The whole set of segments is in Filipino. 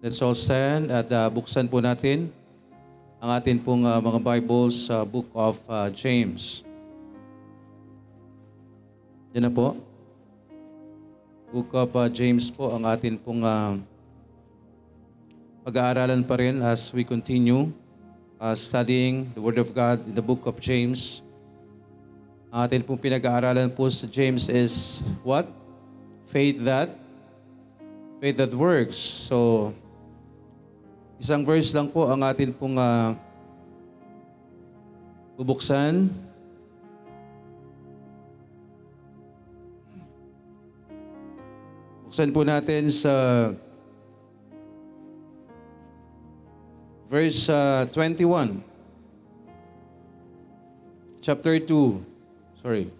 Let's all stand at uh, buksan po natin ang atin pong uh, mga Bibles sa Book of uh, James. Yan na po. Book of uh, James po ang atin pong uh, pag-aaralan pa rin as we continue uh, studying the Word of God in the Book of James. Ang atin pong pinag-aaralan po sa James is what? Faith that faith that works. So, isang verse lang po ang atin pong uh, bubuksan. Buksan po natin sa verse uh, 21. Chapter 2. Sorry.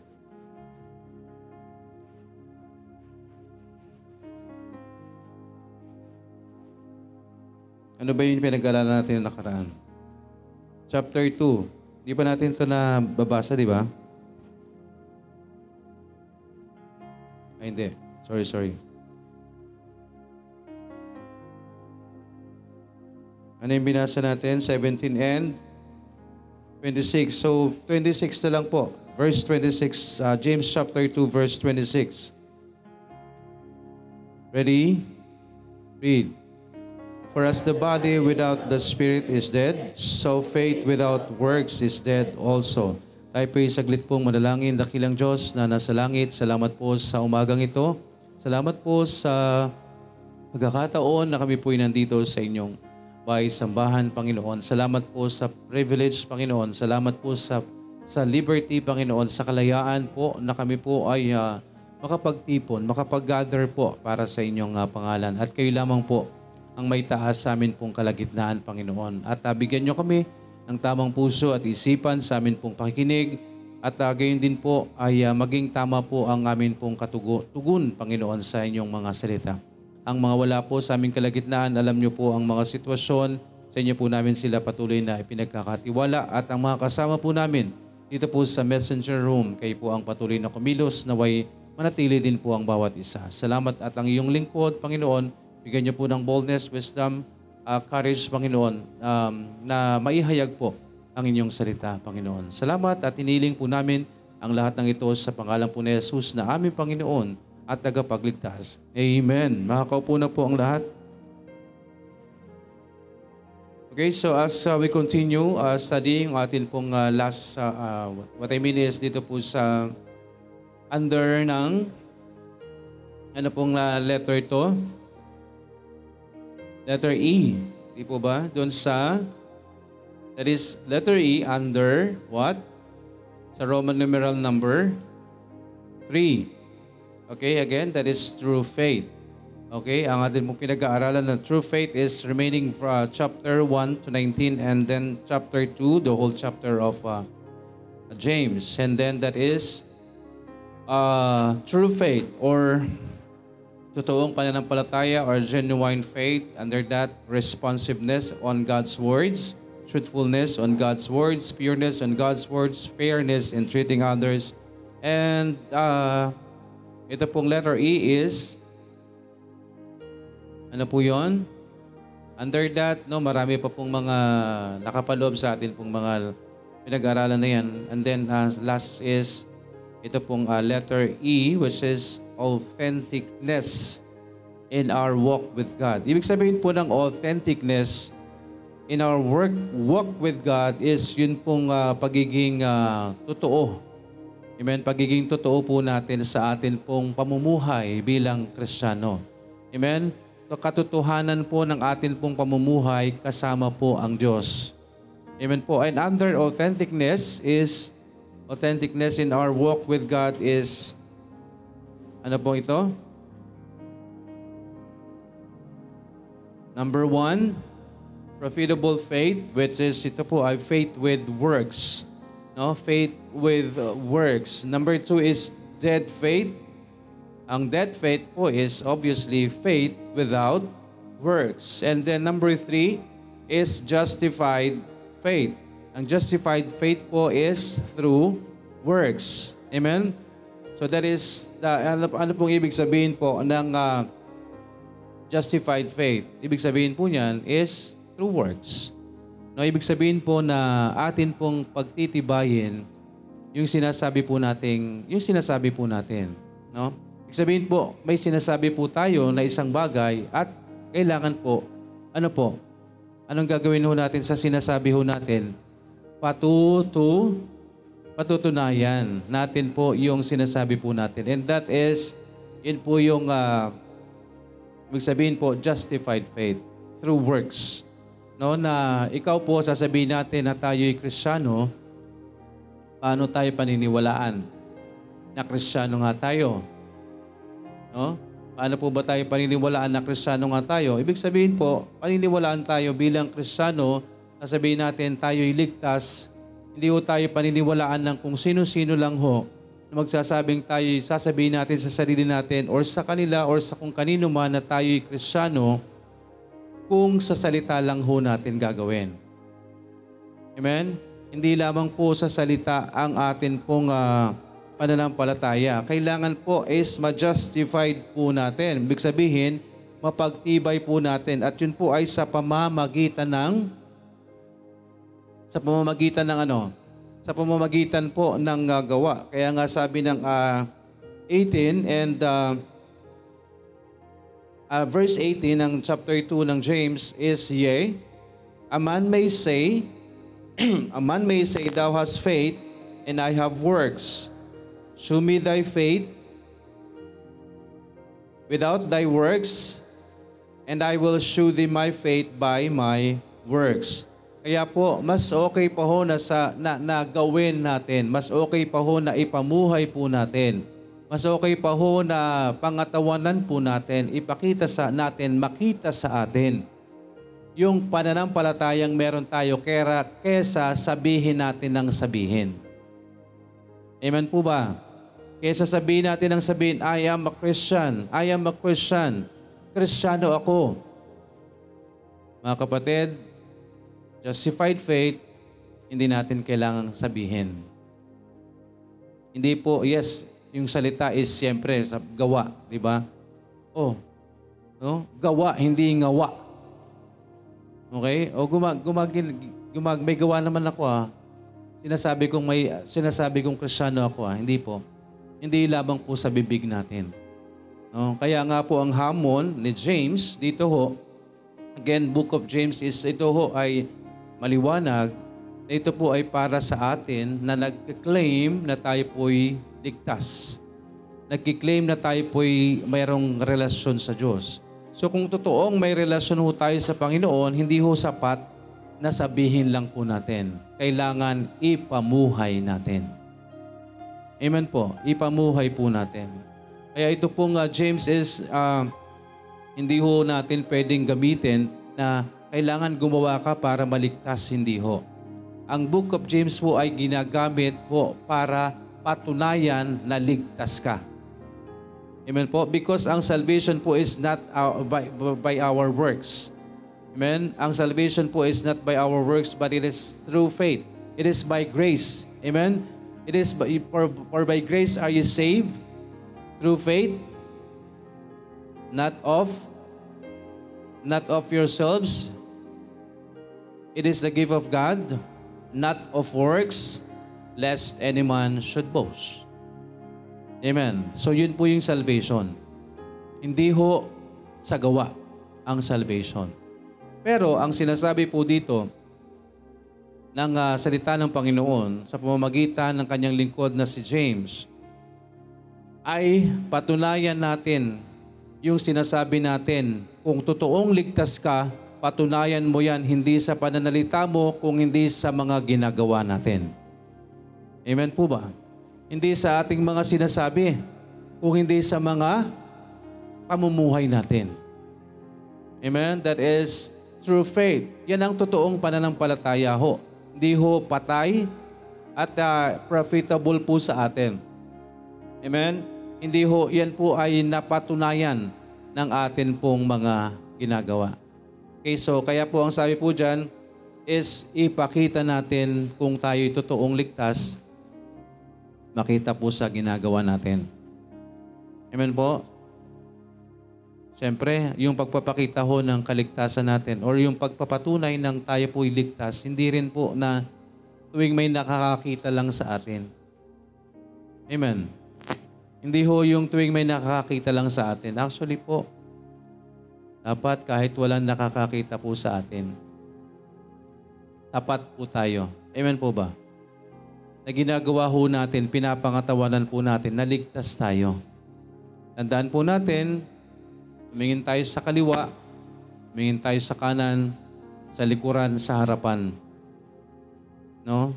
Ano ba yung pinag-alalan natin na nakaraan? Chapter 2. Di ba natin ito nababasa, di ba? Ay, hindi. Sorry, sorry. Ano yung binasa natin? 17 and 26. So, 26 na lang po. Verse 26, uh, James chapter 2, verse 26. Ready? Read. For as the body without the spirit is dead, so faith without works is dead also. Tayo po saglit pong manalangin, dakilang Diyos na nasa langit. Salamat po sa umagang ito. Salamat po sa pagkakataon na kami po nandito sa inyong bahay sambahan, Panginoon. Salamat po sa privilege, Panginoon. Salamat po sa sa liberty, Panginoon, sa kalayaan po na kami po ay uh, makapagtipon, makapag-gather po para sa inyong uh, pangalan. At kayo lamang po ang may taas sa amin pong kalagitnaan, Panginoon. At uh, bigyan nyo kami ng tamang puso at isipan sa amin pong pakikinig. At uh, gayon din po ay uh, maging tama po ang amin pong katugo, tugon, Panginoon, sa inyong mga salita. Ang mga wala po sa aming kalagitnaan, alam nyo po ang mga sitwasyon, sa inyo po namin sila patuloy na ipinagkakatiwala at ang mga kasama po namin dito po sa messenger room, kayo po ang patuloy na kumilos na way manatili din po ang bawat isa. Salamat at ang iyong lingkod, Panginoon, Bigyan niyo po ng boldness, wisdom, uh, courage, Panginoon, um, na maihayag po ang inyong salita, Panginoon. Salamat at iniling po namin ang lahat ng ito sa pangalan po ni Jesus na aming Panginoon at tagapagligtas. Amen. Makakaupo na po ang lahat. Okay, so as uh, we continue uh, studying atin pong uh, last, uh, uh, what I mean is dito po sa under ng ano pong uh, letter ito? Letter E. Di po ba? Doon sa, that is letter E under what? Sa Roman numeral number 3. Okay, again, that is true faith. Okay, ang atin mong pinag-aaralan na true faith is remaining from uh, chapter 1 to 19 and then chapter 2, the whole chapter of uh, James. And then that is uh, true faith or totoong pananampalataya or genuine faith. Under that, responsiveness on God's words, truthfulness on God's words, pureness on God's words, fairness in treating others. And uh, ito pong letter E is, ano po yon? Under that, no, marami pa pong mga nakapaloob sa atin pong mga pinag-aralan na yan. And then uh, last is, ito pong uh, letter E, which is authenticness in our walk with God. Ibig sabihin po ng authenticness in our work walk with God is yun pong uh, pagiging uh, totoo. Amen? Pagiging totoo po natin sa atin pong pamumuhay bilang Kristiyano. Amen? Katotohanan po ng atin pong pamumuhay kasama po ang Diyos. Amen po. And under authenticness is, authenticness in our walk with God is ano po ito? Number one, profitable faith, which is ito po ay faith with works. No? Faith with uh, works. Number two is dead faith. Ang dead faith po is obviously faith without works. And then number three is justified faith. Ang justified faith po is through works. Amen? So that is, the, ano, ano pong ibig sabihin po ng uh, justified faith. Ibig sabihin po niyan is through works. No, ibig sabihin po na atin pong pagtitibayin yung sinasabi po nating, yung sinasabi po natin, no? Ibig sabihin po, may sinasabi po tayo na isang bagay at kailangan po, ano po, anong gagawin ho natin sa sinasabi ho natin? Patutu, patutunayan natin po yung sinasabi po natin. And that is, yun po yung, uh, ibig sabihin po, justified faith through works. No, na ikaw po sasabihin natin na tayo'y kristyano, paano tayo paniniwalaan na kristyano nga tayo? No? Paano po ba tayo paniniwalaan na kristyano nga tayo? Ibig sabihin po, paniniwalaan tayo bilang kristyano, sasabihin natin tayo'y ligtas, hindi po tayo paniniwalaan ng kung sino-sino lang ho na magsasabing tayo, sasabihin natin sa sarili natin or sa kanila or sa kung kanino man na tayo'y kristyano, kung sa salita lang ho natin gagawin. Amen? Hindi lamang po sa salita ang atin pong uh, pananampalataya. Kailangan po is ma-justified po natin. Ibig sabihin, mapagtibay po natin. At yun po ay sa pamamagitan ng sa pamamagitan ng ano? Sa pamamagitan po ng uh, gawa. Kaya nga sabi ng uh, 18 and uh, uh, verse 18 ng chapter 2 ng James is, Yea, a man may say, a man may say, Thou hast faith, and I have works. Show me thy faith without thy works, and I will show thee my faith by my works. Kaya po, mas okay pa ho na, sa, na, na gawin natin. Mas okay pa ho na ipamuhay po natin. Mas okay pa ho na pangatawanan po natin, ipakita sa natin, makita sa atin yung pananampalatayang meron tayo kera, kesa sabihin natin ng sabihin. Amen po ba? Kesa sabihin natin ang sabihin, I am a Christian. I am a Christian. Kristiyano ako. Mga kapatid, justified faith, hindi natin kailangang sabihin. Hindi po, yes, yung salita is siyempre sa gawa, di ba? Oh, no? Gawa, hindi ngawa. Okay? O gumag, gumag, gumag, may gawa naman ako ah. Sinasabi kong may, sinasabi kong kristyano ako ah. Hindi po. Hindi lamang po sa bibig natin. No? Kaya nga po ang hamon ni James dito ho, again, Book of James is ito ho ay maliwanag na ito po ay para sa atin na nag-claim na tayo po'y ligtas. Nag-claim na tayo po'y mayroong relasyon sa Diyos. So kung totoong may relasyon ho tayo sa Panginoon, hindi ho sapat na sabihin lang po natin. Kailangan ipamuhay natin. Amen po. Ipamuhay po natin. Kaya ito pong uh, James is uh, hindi ho natin pwedeng gamitin na kailangan gumawa ka para maligtas, hindi ho. Ang Book of James po ay ginagamit po para patunayan na ligtas ka. Amen po? Because ang salvation po is not by, by our works. Amen? Ang salvation po is not by our works, but it is through faith. It is by grace. Amen? It is by, for, for by grace are you saved through faith, not of not of yourselves. It is the gift of God, not of works, lest any man should boast. Amen. So yun po yung salvation. Hindi ho sa gawa ang salvation. Pero ang sinasabi po dito, ng uh, salita ng Panginoon sa pamamagitan ng kanyang lingkod na si James ay patunayan natin yung sinasabi natin. Kung totoong ligtas ka, patunayan mo yan hindi sa pananalita mo, kung hindi sa mga ginagawa natin. Amen po ba? Hindi sa ating mga sinasabi, kung hindi sa mga pamumuhay natin. Amen? That is through faith. Yan ang totoong pananampalataya ho hindi ho patay at uh, profitable po sa atin. Amen? Hindi ho, yan po ay napatunayan ng atin pong mga ginagawa. Okay, so kaya po ang sabi po dyan is ipakita natin kung tayo totoong ligtas, makita po sa ginagawa natin. Amen po? Siyempre, yung pagpapakita ho ng kaligtasan natin or yung pagpapatunay ng tayo po iligtas, hindi rin po na tuwing may nakakakita lang sa atin. Amen. Hindi ho yung tuwing may nakakakita lang sa atin. Actually po, dapat kahit walang nakakakita po sa atin, tapat po tayo. Amen po ba? Na ginagawa ho natin, pinapangatawanan po natin, naligtas tayo. Tandaan po natin, tumingin tayo sa kaliwa, tumingin tayo sa kanan, sa likuran, sa harapan. No?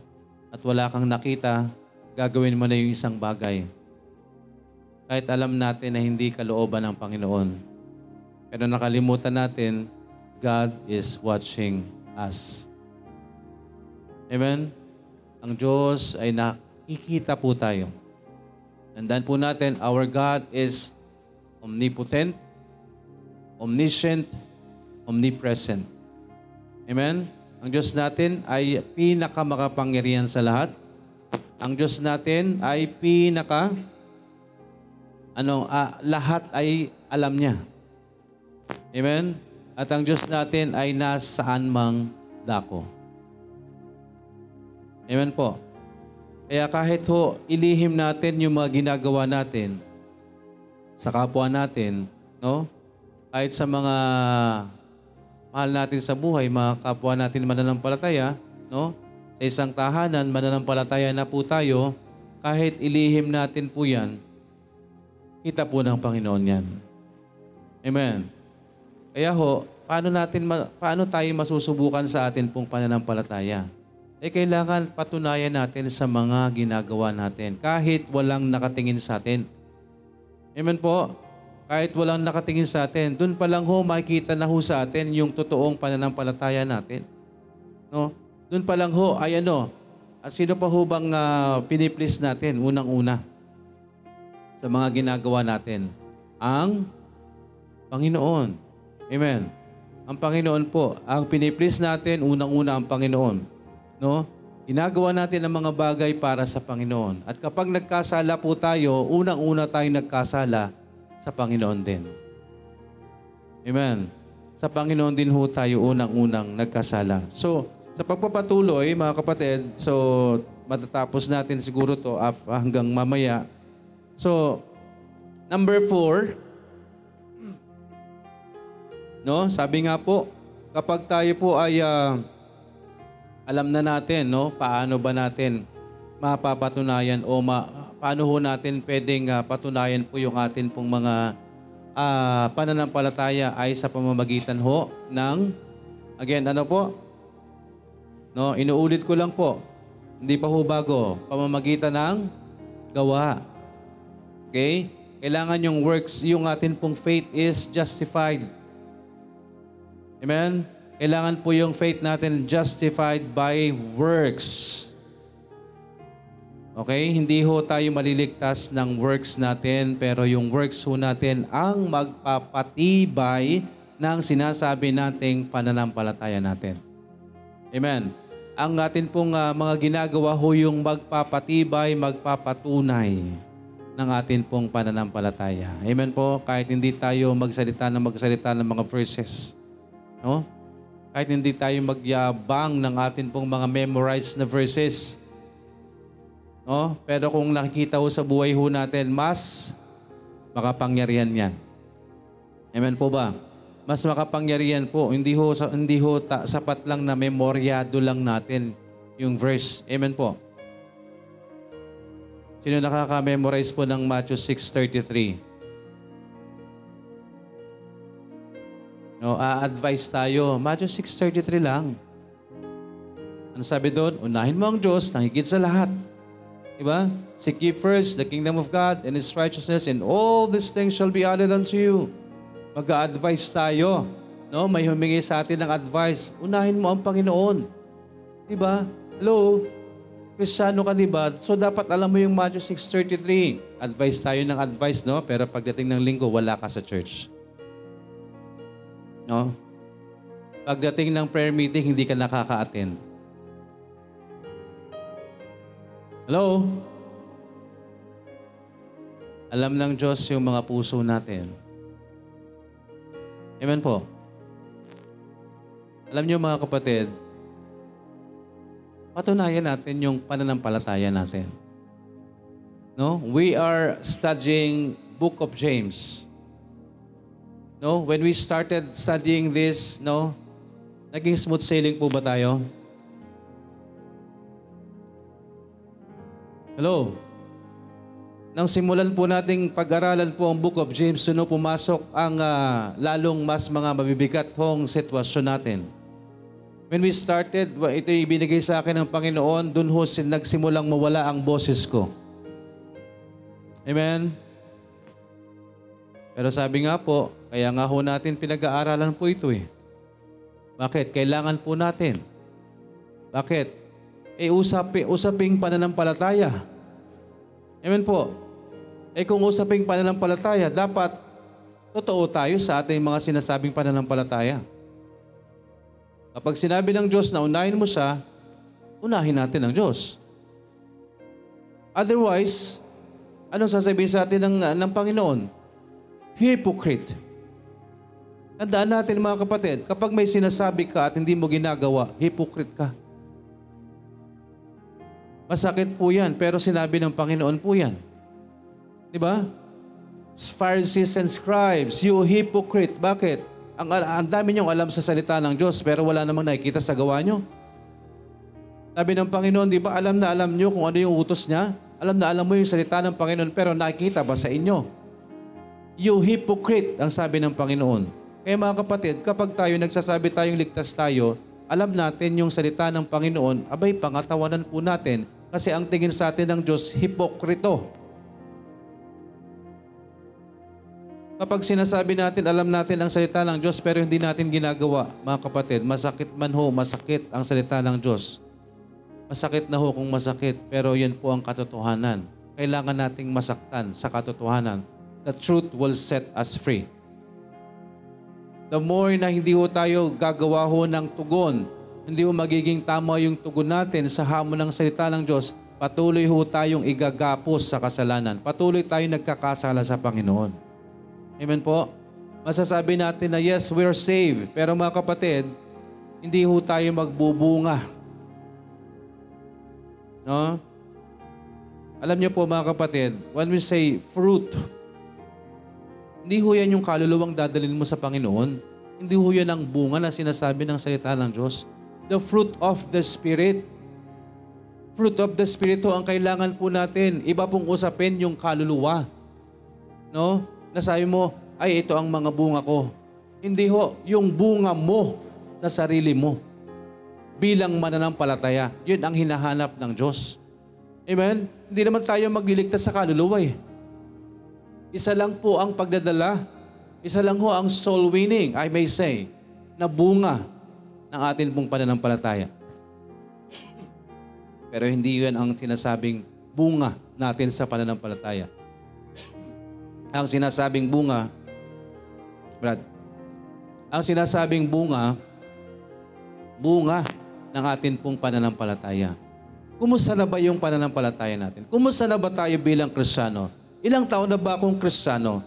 At wala kang nakita, gagawin mo na yung isang bagay. Kahit alam natin na hindi kalooban ng Panginoon. Pero nakalimutan natin, God is watching us. Amen? Ang Diyos ay nakikita po tayo. Tandaan po natin, our God is omnipotent, omniscient, omnipresent. Amen? Ang Diyos natin ay pinakamakapangyarihan sa lahat. Ang Diyos natin ay pinaka ano, ah, lahat ay alam niya. Amen? At ang Diyos natin ay nasaan mang dako. Amen po. Kaya kahit ho, ilihim natin yung mga ginagawa natin sa kapwa natin, no? Kahit sa mga mahal natin sa buhay, mga kapwa natin mananampalataya, no? Sa isang tahanan, mananampalataya na po tayo, kahit ilihim natin po yan, kita po ng Panginoon yan. Amen. Kaya ho, paano natin paano tayo masusubukan sa atin pong pananampalataya? Eh kailangan patunayan natin sa mga ginagawa natin kahit walang nakatingin sa atin. Amen po. Kahit walang nakatingin sa atin, doon pa lang ho makikita na ho sa atin yung totoong pananampalataya natin. No? Doon pa lang ho ay ano, at sino pa ho bang uh, piniplis natin unang-una sa mga ginagawa natin? Ang Panginoon. Amen. Ang Panginoon po, ang piniplis natin, unang-una ang Panginoon. No? Ginagawa natin ang mga bagay para sa Panginoon. At kapag nagkasala po tayo, unang-una tayong nagkasala sa Panginoon din. Amen. Sa Panginoon din ho tayo unang-unang nagkasala. So, sa pagpapatuloy, mga kapatid, so matatapos natin siguro to hanggang mamaya. So, number four, no, sabi nga po, kapag tayo po ay uh, alam na natin, no, paano ba natin mapapatunayan o ma, paano ho natin pwedeng uh, patunayan po yung atin pong mga uh, pananampalataya ay sa pamamagitan ho ng, again, ano po? No, inuulit ko lang po. Hindi pa ho bago. Pamamagitan ng gawa. Okay? Kailangan yung works, yung atin pong faith is justified. Amen? Kailangan po yung faith natin justified by works. Okay? Hindi ho tayo maliligtas ng works natin, pero yung works ho natin ang magpapatibay ng sinasabi nating pananampalataya natin. Amen. Ang atin pong uh, mga ginagawa ho yung magpapatibay, magpapatunay ng atin pong pananampalataya. Amen po. Kahit hindi tayo magsalita ng magsalita ng mga verses. No? Kahit hindi tayo magyabang ng atin pong mga memorized na verses. No? Pero kung nakikita ho sa buhay ho natin, mas makapangyarihan yan. Amen po ba? Mas makapangyarihan po. Hindi ho, hindi ho ta, sapat lang na memoryado lang natin yung verse. Amen po. Sino nakaka-memorize po ng Matthew 6.33? No, a-advise tayo. Matthew 6.33 lang. Ano sabi doon? Unahin mo ang Diyos, nangigit sa lahat. Diba? Seek ye first the kingdom of God and His righteousness and all these things shall be added unto you. Mag-a-advise tayo. No? May humingi sa atin ng advice. Unahin mo ang Panginoon. Diba? Hello? Kristyano ka, diba? So dapat alam mo yung Matthew 6.33. Advice tayo ng advice, no? Pero pagdating ng linggo, wala ka sa church. No? Pagdating ng prayer meeting, hindi ka nakaka-attend. Hello? Alam ng Diyos yung mga puso natin. Amen po. Alam niyo mga kapatid, patunayan natin yung pananampalataya natin. No? We are studying Book of James. No? When we started studying this, no? Naging smooth sailing po ba tayo? Hello? Nang simulan po nating pag-aralan po ang Book of James, suno pumasok ang ah, lalong mas mga mabibigat hong sitwasyon natin. When we started, ito ibinigay sa akin ng Panginoon, dun ho nagsimulang mawala ang boses ko. Amen? Pero sabi nga po, kaya nga ho natin pinag-aaralan po ito eh. Bakit? Kailangan po natin. Bakit? Eh usapi, usaping pananampalataya. Amen po. Eh kung usaping pananampalataya, dapat totoo tayo sa ating mga sinasabing pananampalataya. Kapag sinabi ng Diyos na unahin mo siya, unahin natin ang Diyos. Otherwise, anong sasabihin sa atin ng, ng Panginoon? Hypocrite. Tandaan natin mga kapatid, kapag may sinasabi ka at hindi mo ginagawa, hypocrite ka. Masakit po yan, pero sinabi ng Panginoon po yan. Di ba? Pharisees and scribes, you hypocrite. Bakit? Ang, ang dami niyong alam sa salita ng Diyos, pero wala namang nakikita sa gawa niyo. Sabi ng Panginoon, di ba alam na alam niyo kung ano yung utos niya? Alam na alam mo yung salita ng Panginoon, pero nakikita ba sa inyo? You hypocrite, ang sabi ng Panginoon. Kaya mga kapatid, kapag tayo nagsasabi tayong ligtas tayo, alam natin yung salita ng Panginoon, abay, pangatawanan po natin kasi ang tingin sa atin ng Diyos, hipokrito. Kapag sinasabi natin, alam natin ang salita ng Diyos pero hindi natin ginagawa, mga kapatid, masakit man ho, masakit ang salita ng Diyos. Masakit na ho kung masakit, pero yan po ang katotohanan. Kailangan nating masaktan sa katotohanan. The truth will set us free. The more na hindi ho tayo gagawa ho ng tugon, hindi ho magiging tama yung tugon natin sa hamon ng salita ng Diyos, patuloy ho tayong igagapos sa kasalanan. Patuloy tayong nagkakasala sa Panginoon. Amen po? Masasabi natin na yes, we're saved. Pero mga kapatid, hindi ho tayo magbubunga. No? Alam niyo po mga kapatid, when we say fruit, hindi ho yan yung kaluluwang dadalhin mo sa Panginoon. Hindi ho yan ang bunga na sinasabi ng salita ng Diyos. The fruit of the Spirit. Fruit of the Spirit ho ang kailangan po natin. Iba pong usapin yung kaluluwa. No? Nasabi mo, ay ito ang mga bunga ko. Hindi ho, yung bunga mo sa sarili mo. Bilang mananampalataya. Yun ang hinahanap ng Diyos. Amen? Hindi naman tayo magliligtas sa kaluluwa eh. Isa lang po ang pagdadala. Isa lang ho ang soul winning, I may say, na bunga ng atin pong pananampalataya. Pero hindi yun ang sinasabing bunga natin sa pananampalataya. Ang sinasabing bunga, Brad, ang sinasabing bunga, bunga ng atin pong pananampalataya. Kumusta na ba yung pananampalataya natin? Kumusta na ba tayo bilang Kristiyano? Ilang taon na ba akong Kristiyano?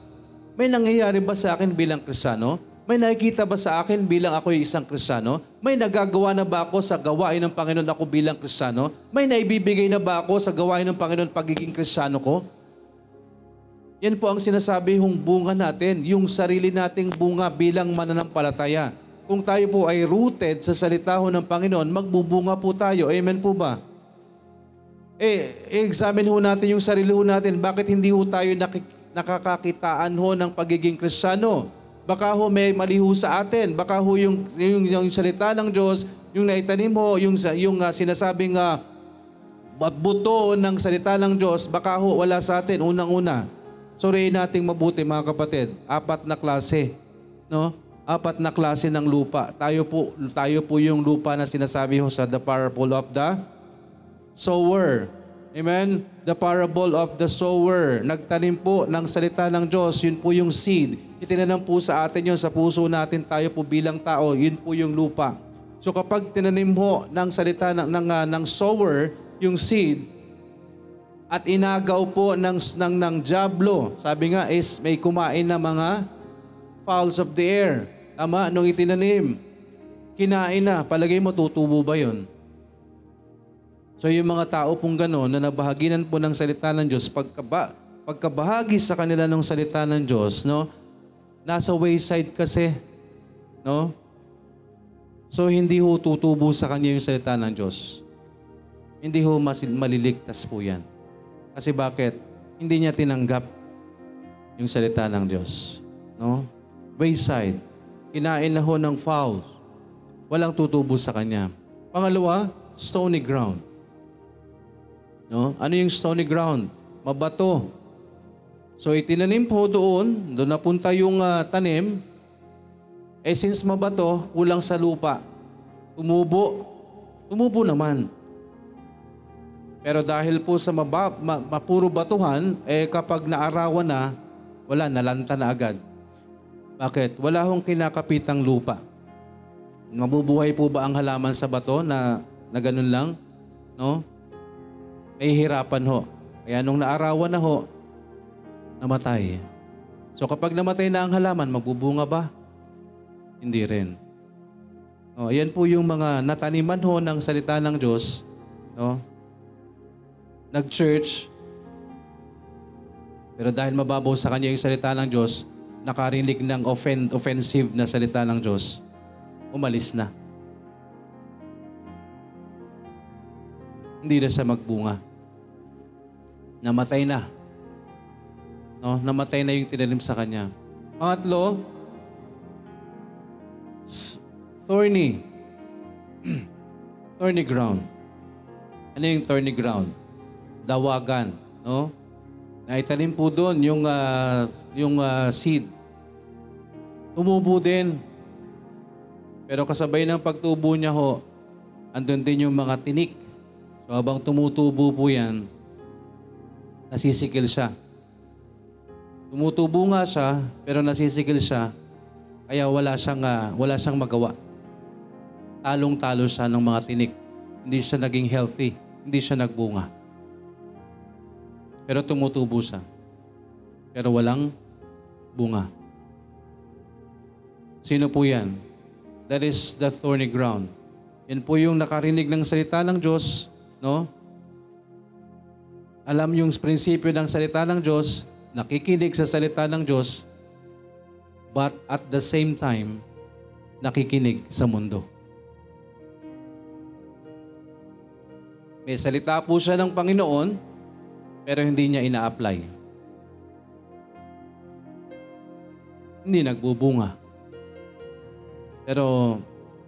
May nangyayari ba sa akin bilang Kristiyano? May nakikita ba sa akin bilang ako isang Kristiyano? May nagagawa na ba ako sa gawain ng Panginoon ako bilang Kristiyano? May naibibigay na ba ako sa gawain ng Panginoon pagiging Kristiyano ko? Yan po ang sinasabi hong bunga natin, yung sarili nating bunga bilang mananampalataya. Kung tayo po ay rooted sa salita ng Panginoon, magbubunga po tayo. Amen po ba? Eh, examine ho natin yung sarili ho natin. Bakit hindi ho tayo nakik- nakakakitaan ho ng pagiging kristyano? Baka ho may mali ho sa atin. Baka ho yung, yung, yung salita ng Diyos, yung naitanim ho, yung, yung uh, sinasabing uh, buto ng salita ng Diyos, baka ho wala sa atin unang-una. Suriin nating mabuti mga kapatid. Apat na klase, no? Apat na klase ng lupa. Tayo po tayo po yung lupa na sinasabi ho sa the parable of the sower. Amen? The parable of the sower. Nagtanim po ng salita ng Diyos. Yun po yung seed. Itinanam po sa atin yun sa puso natin. Tayo po bilang tao. Yun po yung lupa. So kapag tinanim mo ng salita ng, ng, uh, ng sower, yung seed, at inagaw po ng, ng, ng Diablo, sabi nga is may kumain na mga fowls of the air. Tama, nung itinanim, kinain na, palagay mo tutubo ba yun? So yung mga tao pong gano'n na nabahaginan po ng salita ng Diyos, pagkaba, pagkabahagi sa kanila ng salita ng Diyos, no? Nasa wayside kasi, no? So hindi ho tutubo sa kanya yung salita ng Diyos. Hindi ho masil- maliligtas po yan. Kasi bakit? Hindi niya tinanggap yung salita ng Diyos. No? Wayside. Kinain na ho ng fowls. Walang tutubo sa kanya. Pangalawa, stony ground. No? Ano yung stony ground? Mabato. So itinanim po doon, doon napunta yung ah, tanim. Eh since mabato, kulang sa lupa. Tumubo. Tumubo naman. Pero dahil po sa maba, ma, mapuro batuhan, eh kapag naarawan na, wala, nalanta na agad. Bakit? Wala hong kinakapitang lupa. Mabubuhay po ba ang halaman sa bato na, na ganun lang? No? May hirapan ho. Kaya nung naarawan na ho, namatay. So kapag namatay na ang halaman, magbubunga ba? Hindi rin. Oh, yan po yung mga nataniman ho ng salita ng Diyos. No? Nag-church. Pero dahil mababaw sa kanya yung salita ng Diyos, nakarinig ng offen- offensive na salita ng Diyos, umalis na. Hindi na siya magbunga. Namatay na. No, namatay na yung tinanim sa kanya. Pangatlo, thorny. thorny ground. Ano yung thorny ground? Dawagan, no? Naitanim po doon yung ah, yung ah, seed. Tumubo din. Pero kasabay ng pagtubo niya ho, andun din yung mga tinik. So habang tumutubo po yan, nasisikil siya. Tumutubo nga siya, pero nasisikil siya, kaya wala siyang, ah, wala siyang magawa. Talong-talo siya ng mga tinik. Hindi siya naging healthy. Hindi siya nagbunga. Pero tumutubo siya. Pero walang bunga. Sino po yan? That is the thorny ground. Yan po yung nakarinig ng salita ng Diyos, no? Alam yung prinsipyo ng salita ng Diyos, nakikinig sa salita ng Diyos, but at the same time, nakikinig sa mundo. May salita po siya ng Panginoon, pero hindi niya ina-apply. Hindi nagbubunga. Pero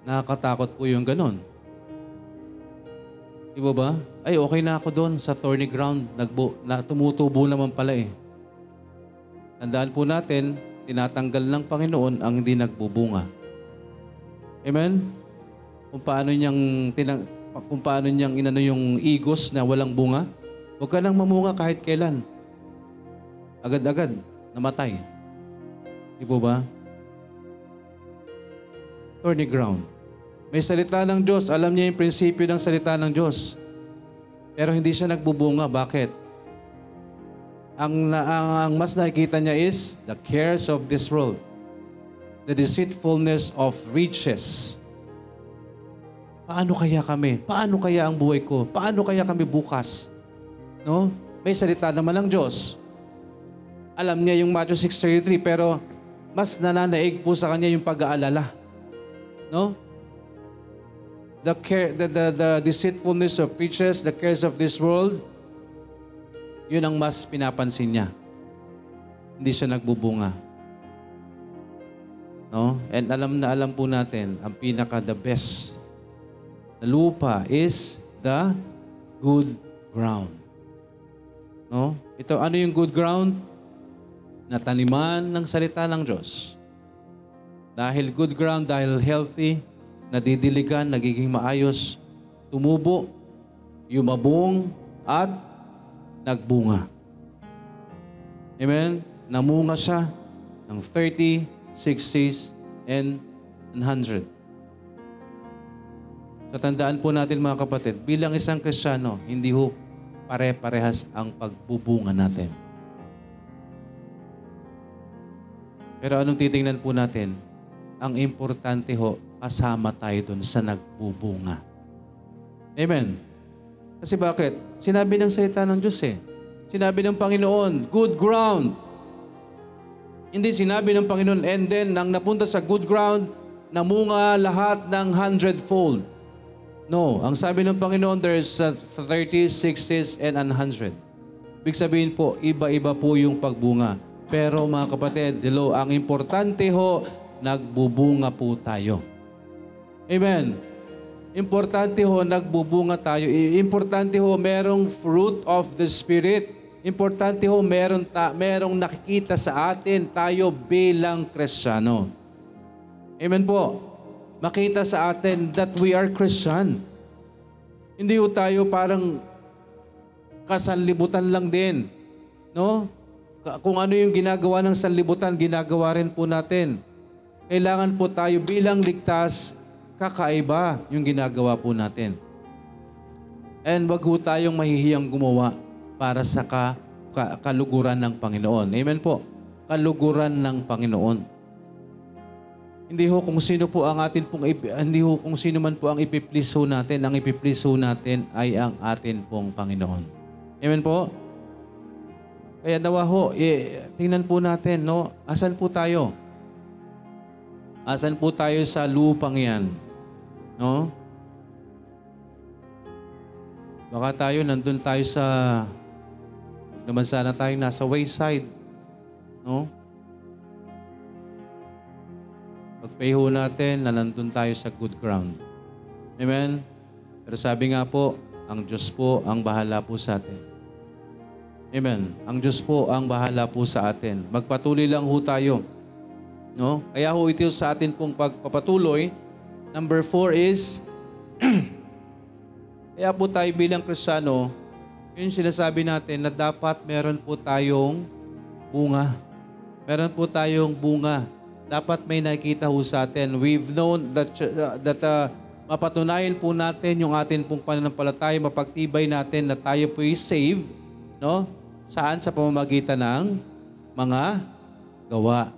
nakakatakot po yung ganon. Di ba? Ay, okay na ako doon sa thorny ground. Nagbu na, tumutubo naman pala eh. Tandaan po natin, tinatanggal ng Panginoon ang hindi nagbubunga. Amen? Kung paano niyang, tinang, kung paano niyang inano yung igos na walang bunga, huwag ka nang mamunga kahit kailan. Agad-agad, namatay. Di po ba? Thorny ground. May salita ng Diyos. Alam niya yung prinsipyo ng salita ng Diyos. Pero hindi siya nagbubunga. Bakit? Ang, ang, ang mas nakikita niya is the cares of this world. The deceitfulness of riches. Paano kaya kami? Paano kaya ang buhay ko? Paano kaya kami bukas? No? May salita naman ng Diyos. Alam niya yung Matthew 6.33 pero mas nananaig po sa kanya yung pag-aalala. No? The, care, the, the, the deceitfulness of riches, the cares of this world, yun ang mas pinapansin niya. Hindi siya nagbubunga. No? And alam na alam po natin, ang pinaka the best na lupa is the good ground. No? Ito, ano yung good ground? Nataniman ng salita ng Diyos. Dahil good ground, dahil healthy, nadidiligan, nagiging maayos, tumubo, yumabong, at nagbunga. Amen? Namunga siya ng 30, 60s, and 100. So tandaan po natin mga kapatid, bilang isang Kristiyano, hindi ho pare-parehas ang pagbubunga natin. Pero anong titingnan po natin? ang importante ho, kasama tayo dun sa nagbubunga. Amen. Kasi bakit? Sinabi ng salita ng Diyos eh. Sinabi ng Panginoon, good ground. Hindi sinabi ng Panginoon, and then, nang napunta sa good ground, namunga lahat ng hundredfold. No, ang sabi ng Panginoon, there's uh, 30, 60s, and 100. Ibig sabihin po, iba-iba po yung pagbunga. Pero mga kapatid, hello, ang importante ho, nagbubunga po tayo. Amen. Importante ho, nagbubunga tayo. Importante ho, merong fruit of the Spirit. Importante ho, meron ta, merong nakikita sa atin tayo bilang Kristiyano. Amen po. Makita sa atin that we are Christian. Hindi ho tayo parang kasanlibutan lang din. No? Kung ano yung ginagawa ng sanlibutan, ginagawa rin po natin. Kailangan po tayo bilang ligtas, kakaiba yung ginagawa po natin. And wag ho tayong mahihiyang gumawa para sa ka, ka- kaluguran ng Panginoon. Amen po. Kaluguran ng Panginoon. Hindi ho kung sino po ang atin pong hindi ho kung sino man po ang ipiplease ho natin, ang ipiplease ho natin ay ang atin pong Panginoon. Amen po. Kaya nawa ho, eh, tingnan po natin, no? Asan po tayo? Asan po tayo sa lupang yan? No? Baka tayo, nandun tayo sa, naman sana tayo nasa wayside. No? Pagpay ho natin na nandun tayo sa good ground. Amen? Pero sabi nga po, ang Diyos po ang bahala po sa atin. Amen. Ang Diyos po ang bahala po sa atin. Magpatuloy lang ho tayo. No? Kaya ho ito sa atin pong pagpapatuloy. Number four is, kaya po tayo bilang Kristiyano, yun sinasabi natin na dapat meron po tayong bunga. Meron po tayong bunga. Dapat may nakikita ho sa atin. We've known that, uh, that uh, mapatunayan po natin yung atin pong pananampalataya, mapagtibay natin na tayo po is saved, no? Saan? Sa pamamagitan ng mga gawa.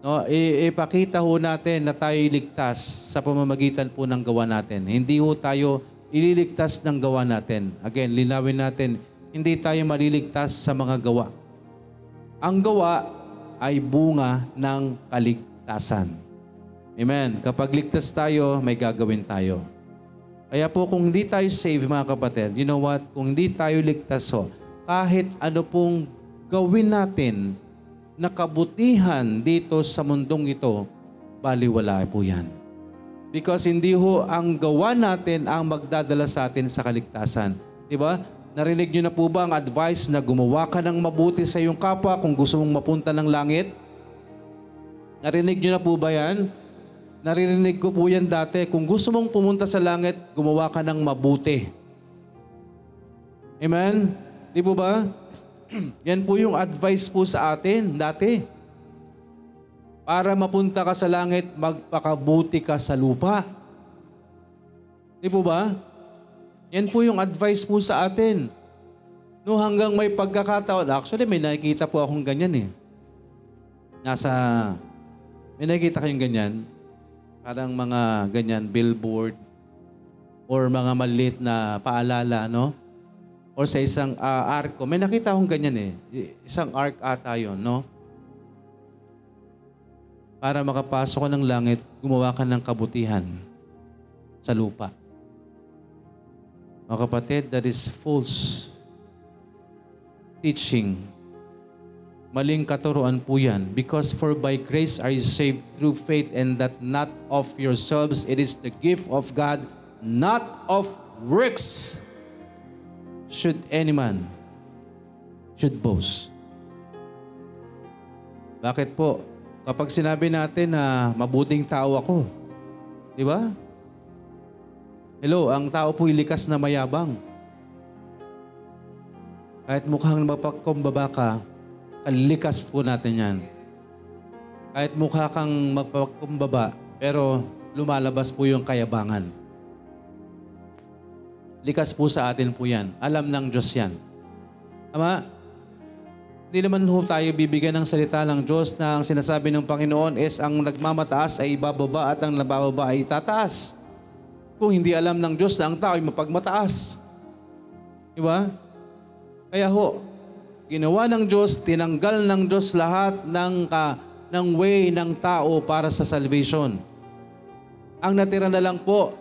No, ipakita ho natin na tayo ligtas sa pamamagitan po ng gawa natin. Hindi ho tayo ililigtas ng gawa natin. Again, linawin natin, hindi tayo maliligtas sa mga gawa. Ang gawa ay bunga ng kaligtasan. Amen. Kapag ligtas tayo, may gagawin tayo. Kaya po kung hindi tayo save mga kapatid, you know what? Kung hindi tayo ligtas ho, kahit ano pong gawin natin na kabutihan dito sa mundong ito, baliwala po yan. Because hindi ho ang gawa natin ang magdadala sa atin sa kaligtasan. Di ba? Narinig niyo na po ba ang advice na gumawa ka ng mabuti sa iyong kapwa kung gusto mong mapunta ng langit? Narinig niyo na po ba yan? Naririnig ko po yan dati. Kung gusto mong pumunta sa langit, gumawa ka ng mabuti. Amen? Di po ba? yan po yung advice po sa atin dati. Para mapunta ka sa langit, magpakabuti ka sa lupa. Di po ba? Yan po yung advice po sa atin. No hanggang may pagkakataon, actually may nakikita po akong ganyan eh. Nasa, may nakikita kayong ganyan, parang mga ganyan, billboard, or mga maliit na paalala, no? Or sa isang ah, arko. May nakita akong ganyan eh. Isang ark ata yun, no? Para makapasok ka ng langit, gumawa ka ng kabutihan sa lupa. Mga kapatid, that is false teaching. Maling katuruan po yan. Because for by grace are you saved through faith and that not of yourselves. It is the gift of God, not of works. Should any man should boast. Bakit po? Kapag sinabi natin na mabuting tao ako, di ba? Hello, ang tao po'y likas na mayabang. Kahit mukhang mapagkumbaba ka, kalikas po natin yan. Kahit mukha kang magpagkumbaba, pero lumalabas po yung kayabangan. Likas po sa atin po yan. Alam ng Diyos yan. Tama? Hindi naman ho tayo bibigyan ng salita ng Diyos na ang sinasabi ng Panginoon is ang nagmamataas ay ibababa at ang nabababa ay tataas. Kung hindi alam ng Diyos na ang tao ay mapagmataas. Di ba? Kaya ho, ginawa ng Diyos, tinanggal ng Diyos lahat ng, ka, ng way ng tao para sa salvation. Ang natira na lang po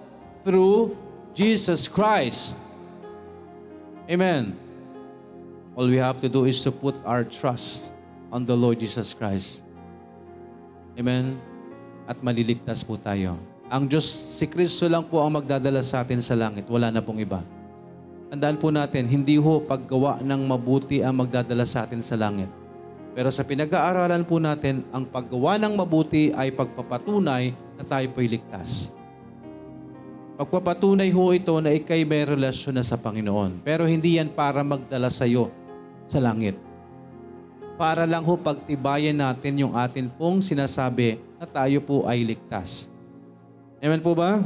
through Jesus Christ. Amen. All we have to do is to put our trust on the Lord Jesus Christ. Amen. At maliligtas po tayo. Ang Diyos, si Kristo lang po ang magdadala sa atin sa langit. Wala na pong iba. Tandaan po natin, hindi ho paggawa ng mabuti ang magdadala sa atin sa langit. Pero sa pinag-aaralan po natin, ang paggawa ng mabuti ay pagpapatunay na tayo po'y ligtas. Pagpapatunay ho ito na ikay may relasyon na sa Panginoon. Pero hindi yan para magdala sa iyo sa langit. Para lang ho pagtibayan natin yung atin pong sinasabi na tayo po ay ligtas. Amen po ba?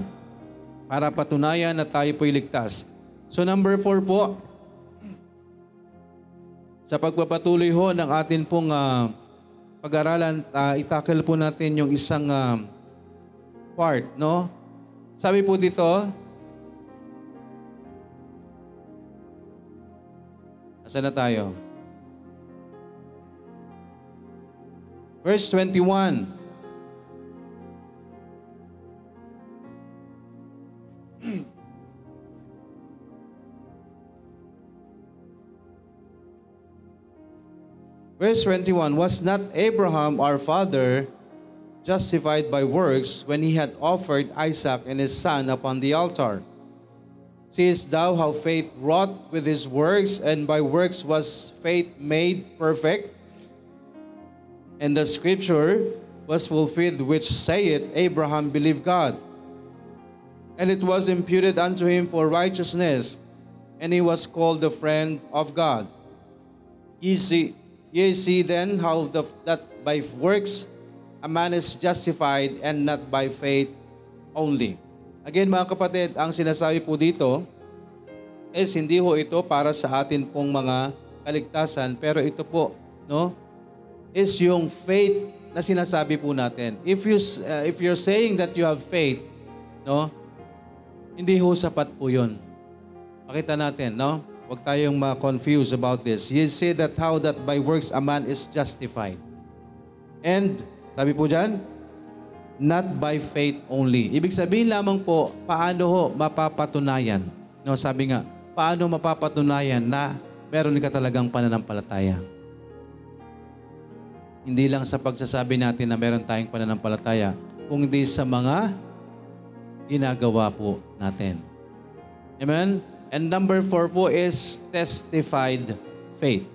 Para patunayan na tayo po ay ligtas. So number four po, sa pagpapatuloy ho ng atin pong uh, pag-aralan, uh, itakil po natin yung isang uh, part, no? Sabi po dito, Asan na tayo? Verse 21. Verse 21, Was not Abraham our father justified by works when he had offered Isaac and his son upon the altar? Seest thou how faith wrought with his works, and by works was faith made perfect? And the scripture was fulfilled which saith, Abraham believed God, and it was imputed unto him for righteousness, and he was called the friend of God. Ye see, Ye see then how the, that by works a man is justified and not by faith only. Again mga kapatid, ang sinasabi po dito is hindi ho ito para sa atin pong mga kaligtasan, pero ito po, no, is yung faith na sinasabi po natin. If you uh, if you're saying that you have faith, no, hindi ho sapat po 'yon. Pakita natin, no? Huwag tayong ma-confuse about this. He said that how that by works a man is justified. And, sabi po dyan, not by faith only. Ibig sabihin lamang po, paano ho mapapatunayan? No, sabi nga, paano mapapatunayan na meron ka talagang pananampalataya? Hindi lang sa pagsasabi natin na meron tayong pananampalataya, kundi sa mga ginagawa po natin. Amen? And number four po is testified faith.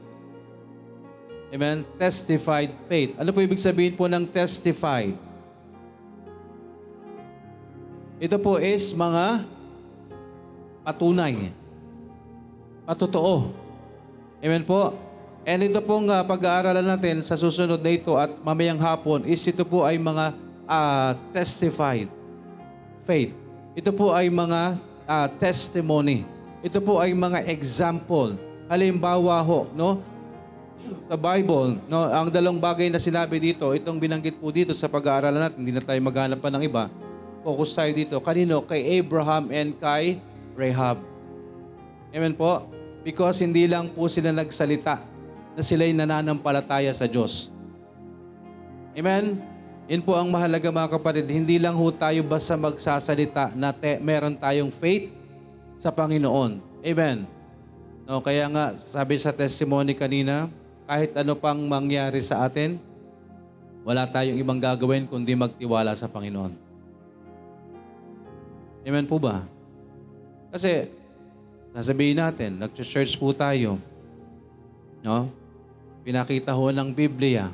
Amen? Testified faith. Ano po ibig sabihin po ng testified? Ito po is mga patunay. Patotoo. Amen po? And ito pong uh, pag-aaralan natin sa susunod na ito at mamayang hapon is ito po ay mga uh, testified faith. Ito po ay mga uh, testimony ito po ay mga example. Halimbawa ho, no? Sa Bible, no, ang dalawang bagay na sinabi dito, itong binanggit po dito sa pag-aaralan natin, hindi na tayo maghanap pa ng iba. Focus tayo dito. Kanino? Kay Abraham and kay Rahab. Amen po? Because hindi lang po sila nagsalita na sila'y nananampalataya sa Diyos. Amen? Yun po ang mahalaga mga kapatid. Hindi lang ho tayo basta magsasalita na te- meron tayong faith, sa Panginoon. Amen. No, kaya nga sabi sa testimony kanina, kahit ano pang mangyari sa atin, wala tayong ibang gagawin kundi magtiwala sa Panginoon. Amen po ba? Kasi, nasabihin natin, nag-church po tayo. No? Pinakita ho ng Biblia.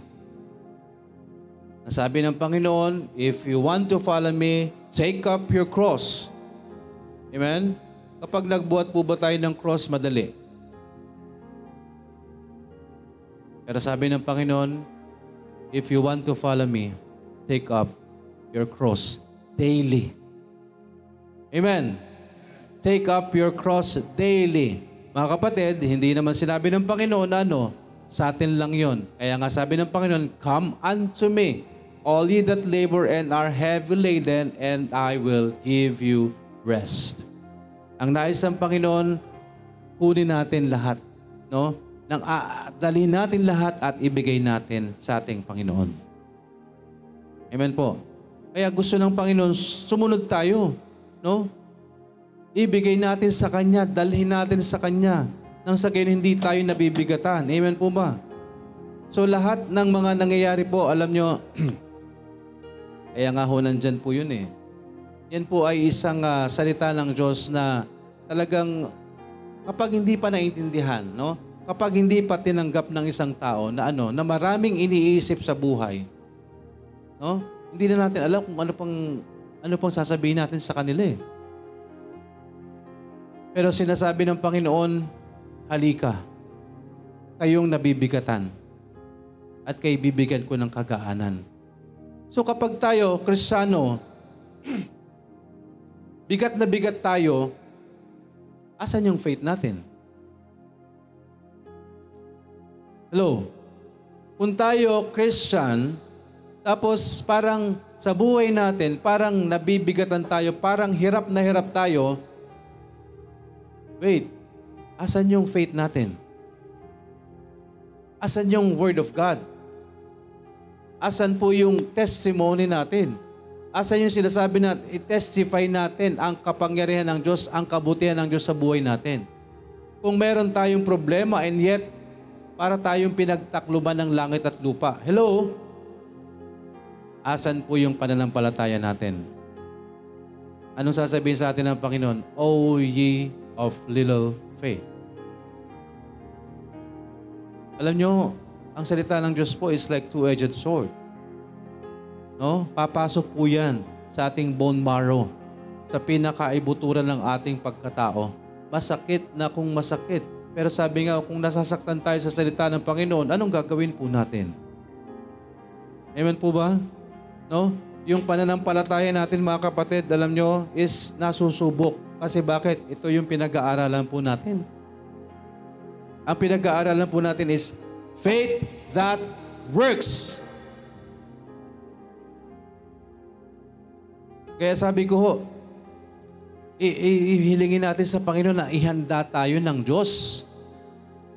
Nasabi ng Panginoon, if you want to follow me, take up your cross. Amen? Kapag nagbuhat po ba tayo ng cross, madali. Pero sabi ng Panginoon, if you want to follow me, take up your cross daily. Amen. Take up your cross daily. Mga kapatid, hindi naman sinabi ng Panginoon ano, Sa atin lang yon. Kaya nga sabi ng Panginoon, Come unto me, all ye that labor and are heavy laden, and I will give you rest. Ang nais ng Panginoon, kunin natin lahat. No? Nang dalhin natin lahat at ibigay natin sa ating Panginoon. Amen po. Kaya gusto ng Panginoon, sumunod tayo. No? Ibigay natin sa Kanya, dalhin natin sa Kanya nang sa gayon hindi tayo nabibigatan. Amen po ba? So lahat ng mga nangyayari po, alam nyo, kaya nga ho nandyan po yun eh. Yan po ay isang uh, salita ng Diyos na talagang kapag hindi pa naintindihan, no? Kapag hindi pa tinanggap ng isang tao na ano, na maraming iniisip sa buhay, no? Hindi na natin alam kung ano pang ano pang sasabihin natin sa kanila eh. Pero sinasabi ng Panginoon, halika, kayong nabibigatan at kay bibigyan ko ng kagaanan. So kapag tayo, Kristiyano, bigat na bigat tayo, asan yung faith natin? Hello? Kung tayo, Christian, tapos parang sa buhay natin, parang nabibigatan tayo, parang hirap na hirap tayo, wait, Asan yung faith natin? Asan yung Word of God? Asan po yung testimony natin? Asan yung sinasabi na i-testify natin ang kapangyarihan ng Diyos, ang kabutihan ng Diyos sa buhay natin? Kung meron tayong problema and yet para tayong pinagtakluban ng langit at lupa. Hello? Asan po yung pananampalataya natin? Anong sasabihin sa atin ng Panginoon? O ye of little faith. Alam nyo, ang salita ng Diyos po is like two-edged sword. No? Papasok po yan sa ating bone marrow, sa pinakaibuturan ng ating pagkatao. Masakit na kung masakit. Pero sabi nga, kung nasasaktan tayo sa salita ng Panginoon, anong gagawin po natin? Amen po ba? No? Yung pananampalataya natin mga kapatid, alam nyo, is nasusubok. Kasi bakit? Ito yung pinag-aaralan po natin. Ang pinag-aaralan po natin is faith that works. Kaya sabi ko ho, ihilingin natin sa Panginoon na ihanda tayo ng Diyos